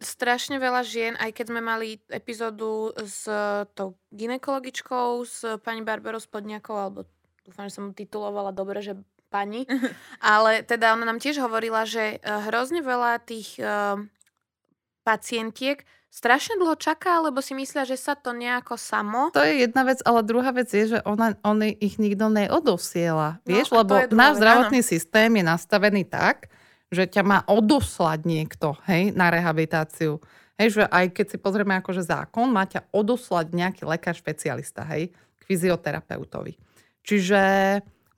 strašne veľa žien, aj keď sme mali epizódu s tou ginekologičkou, s pani Barberou Spodniakou, alebo dúfam, že som titulovala dobre, že pani, <laughs> ale teda ona nám tiež hovorila, že eh, hrozne veľa tých uh, pacientiek strašne dlho čaká, lebo si myslia, že sa to nejako samo. To je jedna vec, ale druhá vec je, že ona, on ich nikto neodosiela. No, vieš, lebo náš zdravotný áno. systém je nastavený tak, že ťa má odoslať niekto hej, na rehabilitáciu. Hej, že aj keď si pozrieme akože zákon, má ťa odoslať nejaký lekár špecialista, hej, k fyzioterapeutovi. Čiže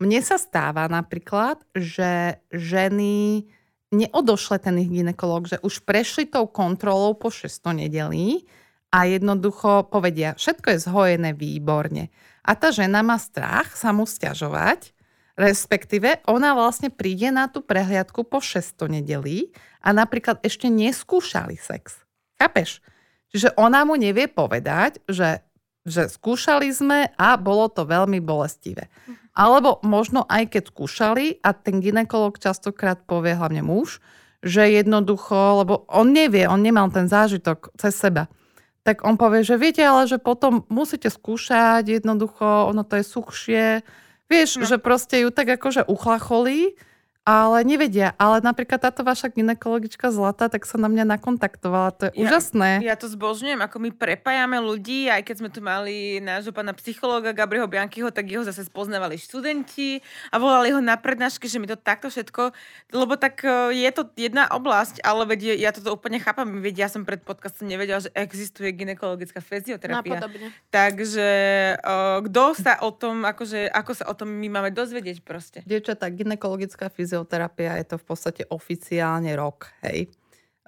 mne sa stáva napríklad, že ženy neodošle ten ich ginekolog, že už prešli tou kontrolou po 600 nedelí a jednoducho povedia, všetko je zhojené výborne. A tá žena má strach sa mu stiažovať, respektíve ona vlastne príde na tú prehliadku po 600 nedelí a napríklad ešte neskúšali sex. Chápeš? Čiže ona mu nevie povedať, že, že skúšali sme a bolo to veľmi bolestivé. Alebo možno aj keď skúšali a ten ginekolog častokrát povie, hlavne muž, že jednoducho, lebo on nevie, on nemal ten zážitok cez seba. Tak on povie, že viete, ale že potom musíte skúšať, jednoducho, ono to je suchšie. Vieš, no. že proste ju tak akože uchlacholí ale nevedia. Ale napríklad táto vaša ginekologička Zlata, tak sa na mňa nakontaktovala. To je ja, úžasné. Ja to zbožňujem, ako my prepájame ľudí, aj keď sme tu mali nášho pána psychológa Gabriho Biankyho, tak jeho zase spoznávali študenti a volali ho na prednášky, že mi to takto všetko, lebo tak e, je to jedna oblasť, ale veď ja toto úplne chápam. Veď ja som pred podcastom nevedela, že existuje ginekologická fyzioterapia. Takže uh, kto sa o tom, akože, ako sa o tom my máme dozvedieť proste? Dievčatá, ginekologická fyzioterapia fyzioterapia je to v podstate oficiálne rok, hej.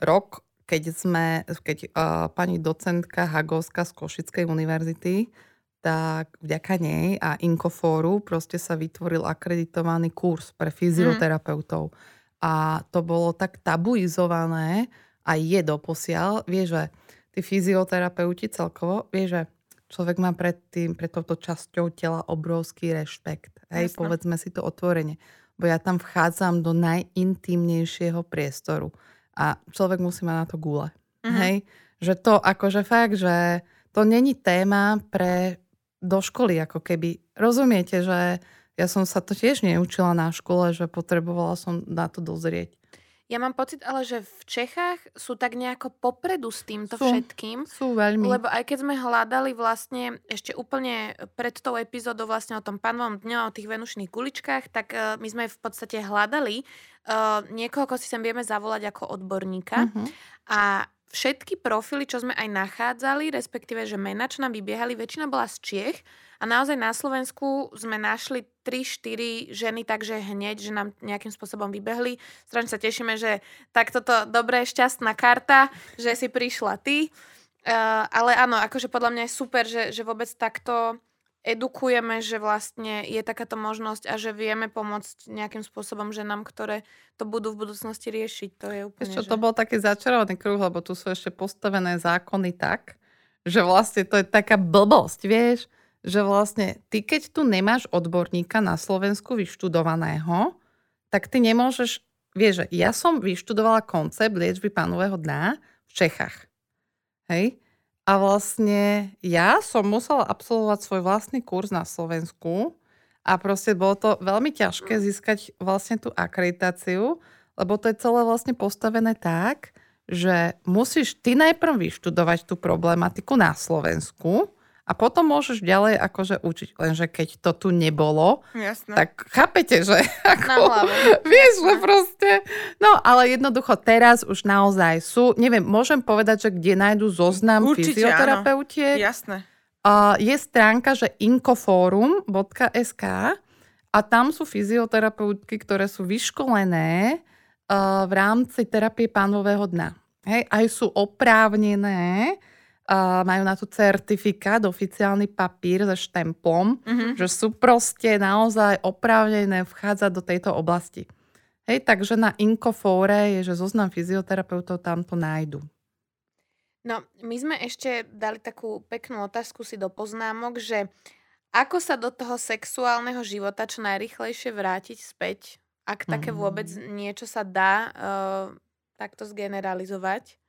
Rok, keď sme, keď uh, pani docentka Hagovská z Košickej univerzity, tak vďaka nej a Inkofóru proste sa vytvoril akreditovaný kurz pre fyzioterapeutov. Mm. A to bolo tak tabuizované a je doposiaľ. Vieš, že tí fyzioterapeuti celkovo, vieš, že človek má pred, tým, pred touto časťou tela obrovský rešpekt. Hej, Jasne. povedzme si to otvorene. Bo ja tam vchádzam do najintímnejšieho priestoru. A človek musí mať na to gule. Mm-hmm. Hej? Že to akože fakt, že to není téma pre do školy, ako keby. Rozumiete, že ja som sa to tiež neučila na škole, že potrebovala som na to dozrieť. Ja mám pocit ale, že v Čechách sú tak nejako popredu s týmto sú, všetkým. Sú veľmi. Lebo aj keď sme hľadali vlastne ešte úplne pred tou epizódou vlastne o tom panovom dňu, o tých venušných kuličkách, tak uh, my sme v podstate hľadali uh, niekoho, koho si sem vieme zavolať ako odborníka. Uh-huh. A všetky profily, čo sme aj nachádzali, respektíve, že mená, čo nám vybiehali, väčšina bola z Čiech a naozaj na Slovensku sme našli 3-4 ženy, takže hneď, že nám nejakým spôsobom vybehli. Strašne sa tešíme, že takto to dobré, šťastná karta, že si prišla ty. Uh, ale áno, akože podľa mňa je super, že, že vôbec takto edukujeme, že vlastne je takáto možnosť a že vieme pomôcť nejakým spôsobom ženám, ktoré to budú v budúcnosti riešiť. To je úplne... Čo, že... to bol taký začarovaný kruh, lebo tu sú ešte postavené zákony tak, že vlastne to je taká blbosť, vieš, že vlastne ty, keď tu nemáš odborníka na Slovensku vyštudovaného, tak ty nemôžeš, vieš, že ja som vyštudovala koncept liečby pánového dna v Čechách. Hej? A vlastne ja som musela absolvovať svoj vlastný kurz na Slovensku a proste bolo to veľmi ťažké získať vlastne tú akreditáciu, lebo to je celé vlastne postavené tak, že musíš ty najprv vyštudovať tú problematiku na Slovensku, a potom môžeš ďalej akože učiť. Lenže keď to tu nebolo, Jasne. tak chápete, že ako, vieš, že proste, no ale jednoducho teraz už naozaj sú, neviem, môžem povedať, že kde nájdu zoznam Určite, fyzioterapeutiek. Áno. Jasné. Uh, je stránka, že inkoforum.sk a tam sú fyzioterapeutky, ktoré sú vyškolené uh, v rámci terapie pánového dna. Hej, aj sú oprávnené uh, majú na to certifikát, oficiálny papír so štemplom, mm-hmm. že sú proste naozaj oprávnené vchádzať do tejto oblasti. Hej, takže na Inkofóre je, že zoznam fyzioterapeutov tam to nájdu. No, my sme ešte dali takú peknú otázku si do poznámok, že ako sa do toho sexuálneho života čo najrychlejšie vrátiť späť, ak také vôbec mm. niečo sa dá uh, takto zgeneralizovať?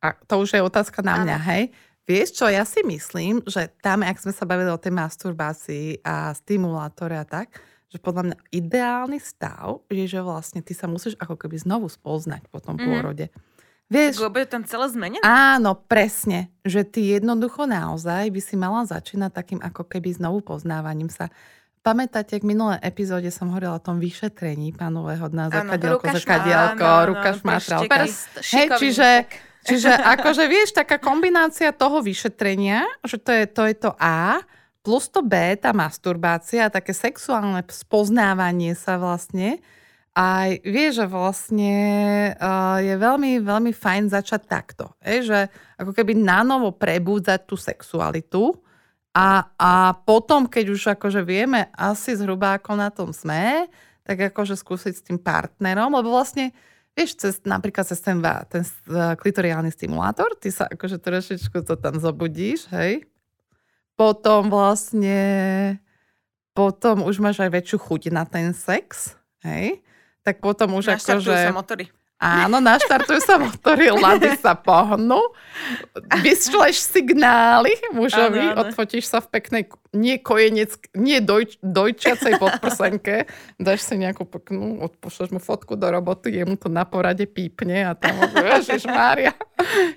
A to už je otázka na mňa, hej. Vieš čo, ja si myslím, že tam, ak sme sa bavili o tej masturbácii a stimulátore a tak, že podľa mňa ideálny stav je, že vlastne ty sa musíš ako keby znovu spoznať po tom mm. pôrode. Vieš, Lebo je tam celé zmenené? Áno, presne. Že ty jednoducho naozaj by si mala začínať takým ako keby znovu poznávaním sa. Pamätáte, v minulé epizóde som hovorila o tom vyšetrení pánového dna, zakadielko, zakadielko, ruka šmátral. Hej, čiže, Čiže akože vieš, taká kombinácia toho vyšetrenia, že to je to, je to A, plus to B, tá masturbácia, také sexuálne spoznávanie sa vlastne. A vieš, že vlastne uh, je veľmi, veľmi fajn začať takto. Že ako keby nanovo prebúdzať tú sexualitu a, a potom, keď už akože vieme asi zhruba ako na tom sme, tak akože skúsiť s tým partnerom, lebo vlastne Vieš, cez, napríklad cez ten, ten klitoriálny stimulátor, ty sa akože trošičku to tam zobudíš, hej. Potom vlastne, potom už máš aj väčšiu chuť na ten sex, hej. Tak potom už akože... motory. Áno, naštartujú sa motory, <laughs> lady sa pohnú, vyšleš signály mužovi, ano, ano. odfotíš sa v peknej, nie kojenec, nie doj, dojčiacej podprsenke, dáš si nejakú peknú, odpošleš mu fotku do roboty, jemu to na porade pípne a tam Ježiš Mária,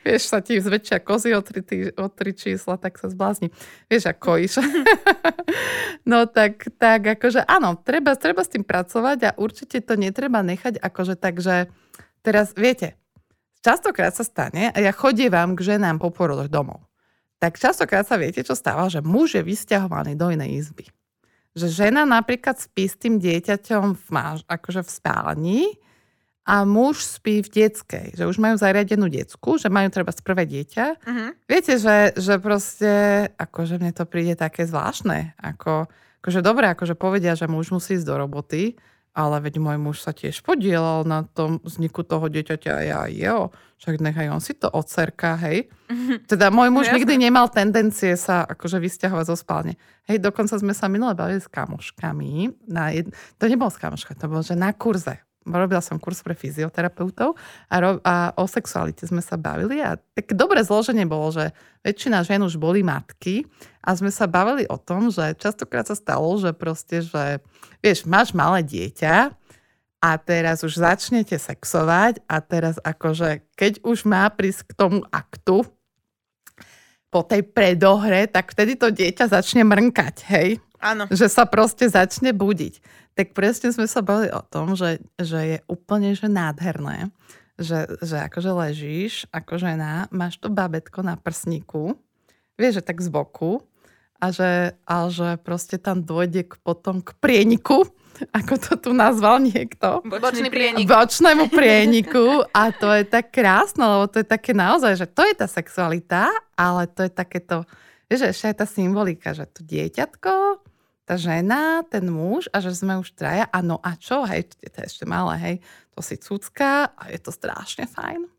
vieš, sa ti zväčšia kozy o tri, o tri čísla, tak sa zblázni. Vieš, ako iš. <laughs> no tak, tak akože áno, treba, treba s tým pracovať a určite to netreba nechať akože tak, že Teraz viete, častokrát sa stane, a ja chodievam k ženám po porodoch domov, tak častokrát sa viete, čo stáva, že muž je vysťahovaný do inej izby. že žena napríklad spí s tým dieťaťom v, máž, akože v spálni a muž spí v detskej, že už majú zariadenú decku, že majú treba prvé dieťa. Mhm. Viete, že, že proste, akože mne to príde také zvláštne, ako, akože dobre, akože povedia, že muž musí ísť do roboty, ale veď môj muž sa tiež podielal na tom vzniku toho dieťaťa a ja jeho. Však nechaj on si to odserka, hej. <laughs> Teda môj muž No nikdy nemal tendencie sa akože vysťahovať zo spálne. Hej, dokonca sme sa minule bavili s kamoškami. Na jed... To nebolo s kamoška, to bolo, že na kurze. Robila som kurz pre fyzioterapeutov a, ro... a o sexualite sme sa bavili a tak dobré zloženie bolo, že väčšina žien už boli matky a sme sa bavili o tom, že častokrát sa stalo, že proste, že vieš, máš malé dieťa a teraz už začnete sexovať a teraz akože, keď už má prísť k tomu aktu po tej predohre, tak vtedy to dieťa začne mrnkať, hej? Áno. Že sa proste začne budiť. Tak presne sme sa bavili o tom, že, že je úplne že nádherné, že, že akože ležíš ako žena, máš to babetko na prsníku, vieš, že tak z boku a že, a že proste tam dôjde k, potom k prieniku, <laughs> ako to tu nazval niekto Bočný prienik. bočnému <laughs> prieniku a to je tak krásne, lebo to je také naozaj, že to je tá sexualita, ale to je takéto, vieš, že ešte aj tá symbolika, že to dieťatko, tá žena, ten muž a že sme už traja a no a čo, hej, to je ešte malé, hej, to si cucka a je to strašne fajn.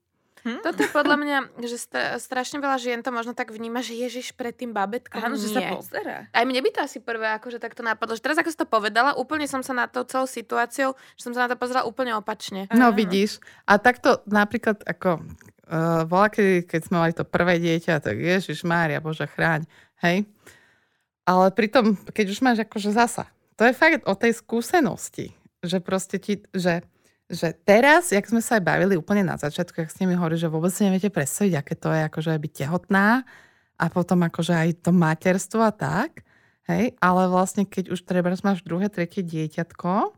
Toto je podľa mňa, že sta- strašne veľa žien to možno tak vníma, že Ježiš pred tým babetkom. Áno, že sa pozera. Aj mne by to asi prvé akože takto napadlo. Že teraz, ako si to povedala, úplne som sa na to celou situáciou, že som sa na to pozerala úplne opačne. No Áno. vidíš. A takto napríklad ako uh, bola, keď, keď sme mali to prvé dieťa, tak Ježiš Mária, Bože chráň, hej. Ale pritom, keď už máš akože zasa, to je fakt o tej skúsenosti, že proste ti, že, že teraz, jak sme sa aj bavili úplne na začiatku, jak ste mi hovorili, že vôbec si neviete predstaviť, aké to je akože byť tehotná a potom akože aj to materstvo a tak, hej, ale vlastne keď už treba máš druhé, tretie dieťatko,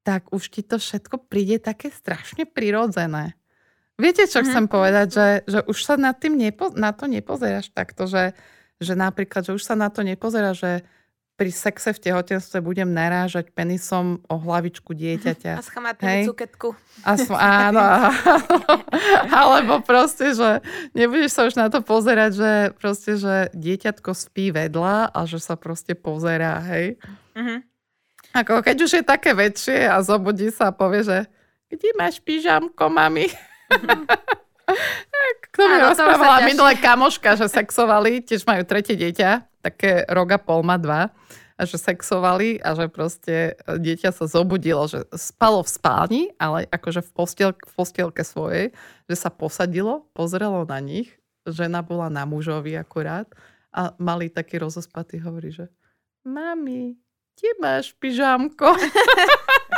tak už ti to všetko príde také strašne prirodzené. Viete, čo Mhm. chcem povedať? Že, že už sa nad tým nepo, na to nepozeráš takto, že, že napríklad, že už sa na to nepozerá, že pri sexe v tehotenstve budem narážať penisom o hlavičku dieťaťa. A schamatnú cuketku. A som, <laughs> áno. Alebo proste, že nebudeš sa už na to pozerať, že proste, že dieťatko spí vedľa a že sa proste pozerá, hej. Mhm. Ako keď už je také väčšie a zobudí sa a povie, že kde máš pyžamko, mami? <laughs> Kto mi rozprávala minulé kamoška, že sexovali, tiež majú tretie dieťa, také roga pol má dva, a že sexovali a že proste dieťa sa zobudilo, že spalo v spálni, ale akože v, postiel, v postielke svojej, že sa posadilo, pozrelo na nich, žena bola na mužovi akurát a mali taký rozospatý, hovorí, že mami, kde máš pyžamko? <laughs>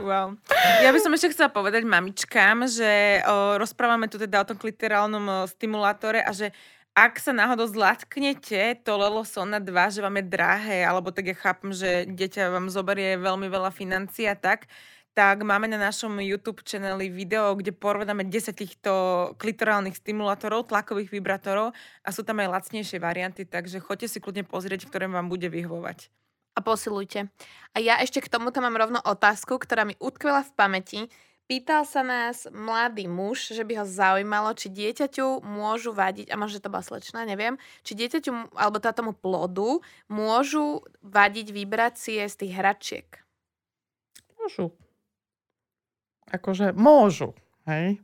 Wow. Ja by som ešte chcela povedať mamičkám, že o, rozprávame tu teda o tom kliterálnom stimulátore a že ak sa náhodou zlatknete to Lelo Sona 2, že vám je drahé, alebo tak ja chápem, že dieťa vám zoberie veľmi veľa financií a tak, tak máme na našom YouTube channeli video, kde porovnáme 10 týchto klitorálnych stimulátorov, tlakových vibrátorov a sú tam aj lacnejšie varianty, takže choďte si kľudne pozrieť, ktoré vám bude vyhovovať. A posilujte. A ja ešte k tomuto mám rovno otázku, ktorá mi utkvela v pamäti. Pýtal sa nás mladý muž, že by ho zaujímalo, či dieťaťu môžu vadiť, a možno, to bola slečna, neviem, či dieťaťu, alebo teda tomu plodu, môžu vadiť vibrácie z tých hračiek. Môžu. Akože môžu, hej.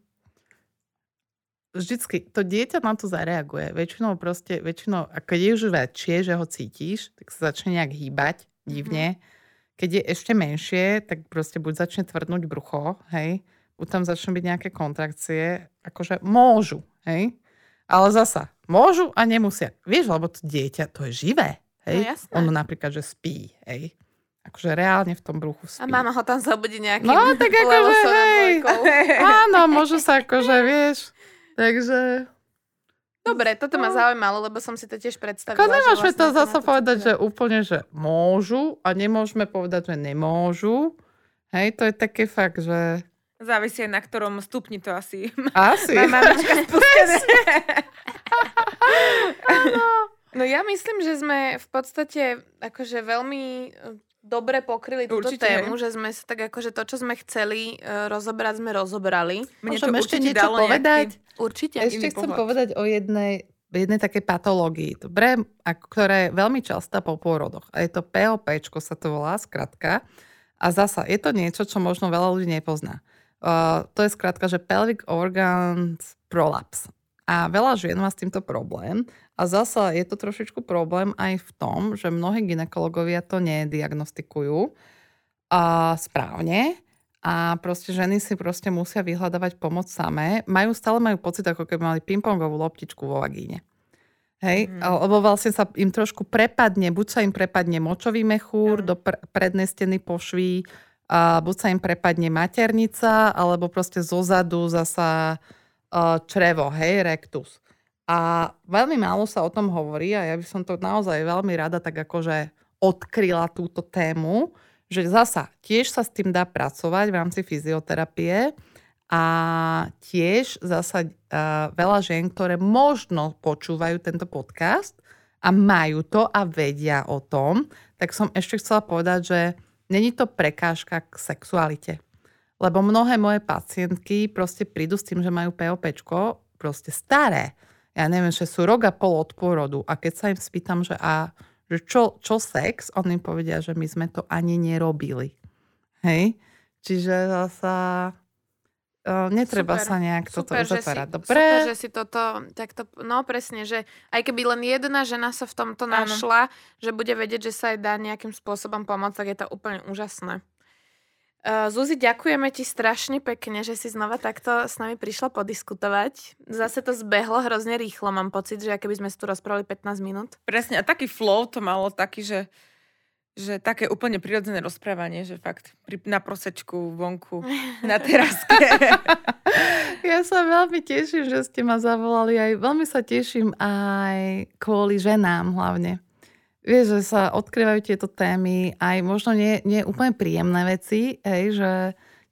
Vždycky to dieťa na to zareaguje. Väčšinou proste, väčšinou, a keď je už väčšie, že ho cítiš, tak sa začne nejak hýbať divne. Keď je ešte menšie, tak proste buď začne tvrdnúť brucho, hej, buď tam začnú byť nejaké kontrakcie, akože môžu, hej. Ale zasa, môžu a nemusia. Vieš, lebo to dieťa, to je živé, hej. No jasné. ono napríklad, že spí, hej. Akože reálne v tom bruchu spí. A mama ho tam zabudí nejakým No, tak akože, hej. Áno, môžu sa akože, vieš. Takže... Dobre, toto ma No. zaujímalo, lebo som si to tiež predstavila. Ako nemôžeme to vlastne to povedať, že úplne, že môžu a nemôžeme povedať, že nemôžu. Hej, to je také fakt, že Závisí aj na ktorom stupni to asi <laughs> asi. má mamička spustené. <laughs> <laughs> No ja myslím, že sme v podstate akože veľmi dobre pokryli túto Určite, tému, že sme sa tak akože to, čo sme chceli uh, rozobrať, sme rozobrali. Mne Môžem to ešte niečo dalo povedať? Nejaký... Určite. Ešte chcem pohľad. povedať o jednej, jednej takej patológii, dobre, a ktorá je veľmi častá po pôrodoch. A je to POP, sa to volá, skratka. A zasa, je to niečo, čo možno veľa ľudí nepozná. Uh, to je skratka, že pelvic organs prolapse. A veľa žien má s týmto problém. A zasa je to trošičku problém aj v tom, že mnohí ginekologovia to nediagnostikujú a správne a proste ženy si proste musia vyhľadávať pomoc samé. Majú, stále majú pocit, ako keby mali pingpongovú loptičku vo vagíne. Hej, mm. lebo vlastne sa im trošku prepadne, buď sa im prepadne močový mechúr Áno. do pr- prednej steny pošví, a buď sa im prepadne maternica, alebo proste zozadu zasa uh, črevo, hej, rektus. A veľmi málo sa o tom hovorí a ja by som to naozaj veľmi rada tak akože odkryla túto tému, že zasa tiež sa s tým dá pracovať v rámci fyzioterapie a tiež zasa uh, veľa žien, ktoré možno počúvajú tento podcast a majú to a vedia o tom, tak som ešte chcela povedať, že není to prekážka k sexualite. Lebo mnohé moje pacientky proste prídu s tým, že majú POPčko, proste staré. Ja neviem, že sú rok a pol od pôrodu. A keď sa im spýtam, že a že čo, čo sex, oni povedia, že my sme to ani nerobili. Hej? Čiže zasa uh, netreba Super. sa nejak toto Super, že si, uzatvárať. Dobre? super, že si toto takto, no presne, že aj keby len jedna žena sa v tomto našla, že bude vedieť, že sa jej dá nejakým spôsobom pomôcť, tak je to úplne úžasné. Uh, Zuzi, ďakujeme ti strašne pekne, že si znova takto s nami prišla podiskutovať. Zase to zbehlo hrozne rýchlo, mám pocit, že keby sme si tu rozprávali 15 minút. Presne, a taký flow to malo taký, že, že také úplne prirodzené rozprávanie, že fakt pri, na prosečku vonku, na <laughs> teraske. <laughs> Ja sa veľmi teším, že ste ma zavolali. Aj veľmi sa teším aj kvôli ženám hlavne. Vieš, že sa odkrývajú tieto témy, aj možno nie, nie úplne príjemné veci, hej, že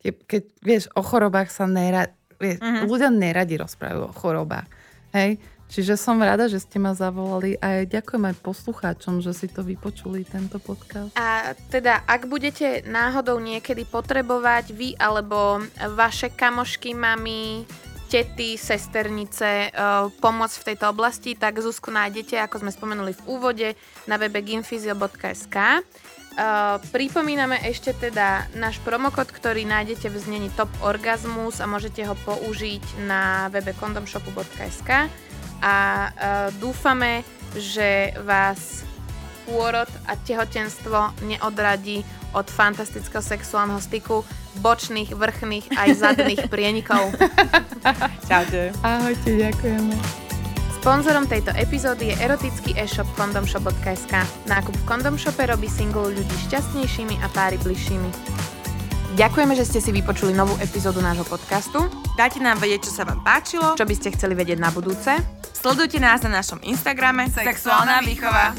tie, keď, vieš, o chorobách sa nerad, vieš, Mhm. mm-hmm. ľudia neradi rozprávajú o chorobách, hej. Čiže som rada, že ste ma zavolali a ďakujem aj poslucháčom, že si to vypočuli, tento podcast. A teda, ak budete náhodou niekedy potrebovať vy alebo vaše kamošky, mami, tety, sesternice uh, pomôcť v tejto oblasti, tak Zuzku nájdete, ako sme spomenuli v úvode, na webe ginfizio.sk. Uh, pripomíname ešte teda náš promokód, ktorý nájdete v znení Top Orgasmus a môžete ho použiť na webe kondomshopu.sk a uh, dúfame, že vás pôrod a tehotenstvo neodradí od fantastického sexuálneho styku bočných, vrchných aj zadných <laughs> prienikov. Čaute. Ahojte, ďakujeme. Sponzorom tejto epizódy je erotický e-shop kondomshop.sk. Nákup v kondomshope robí single ľudí šťastnejšími a páry bližšími. Ďakujeme, že ste si vypočuli novú epizódu nášho podcastu. Dajte nám vedieť, čo sa vám páčilo. Čo by ste chceli vedieť na budúce? Sledujte nás na našom Instagrame Sexuálna výchova.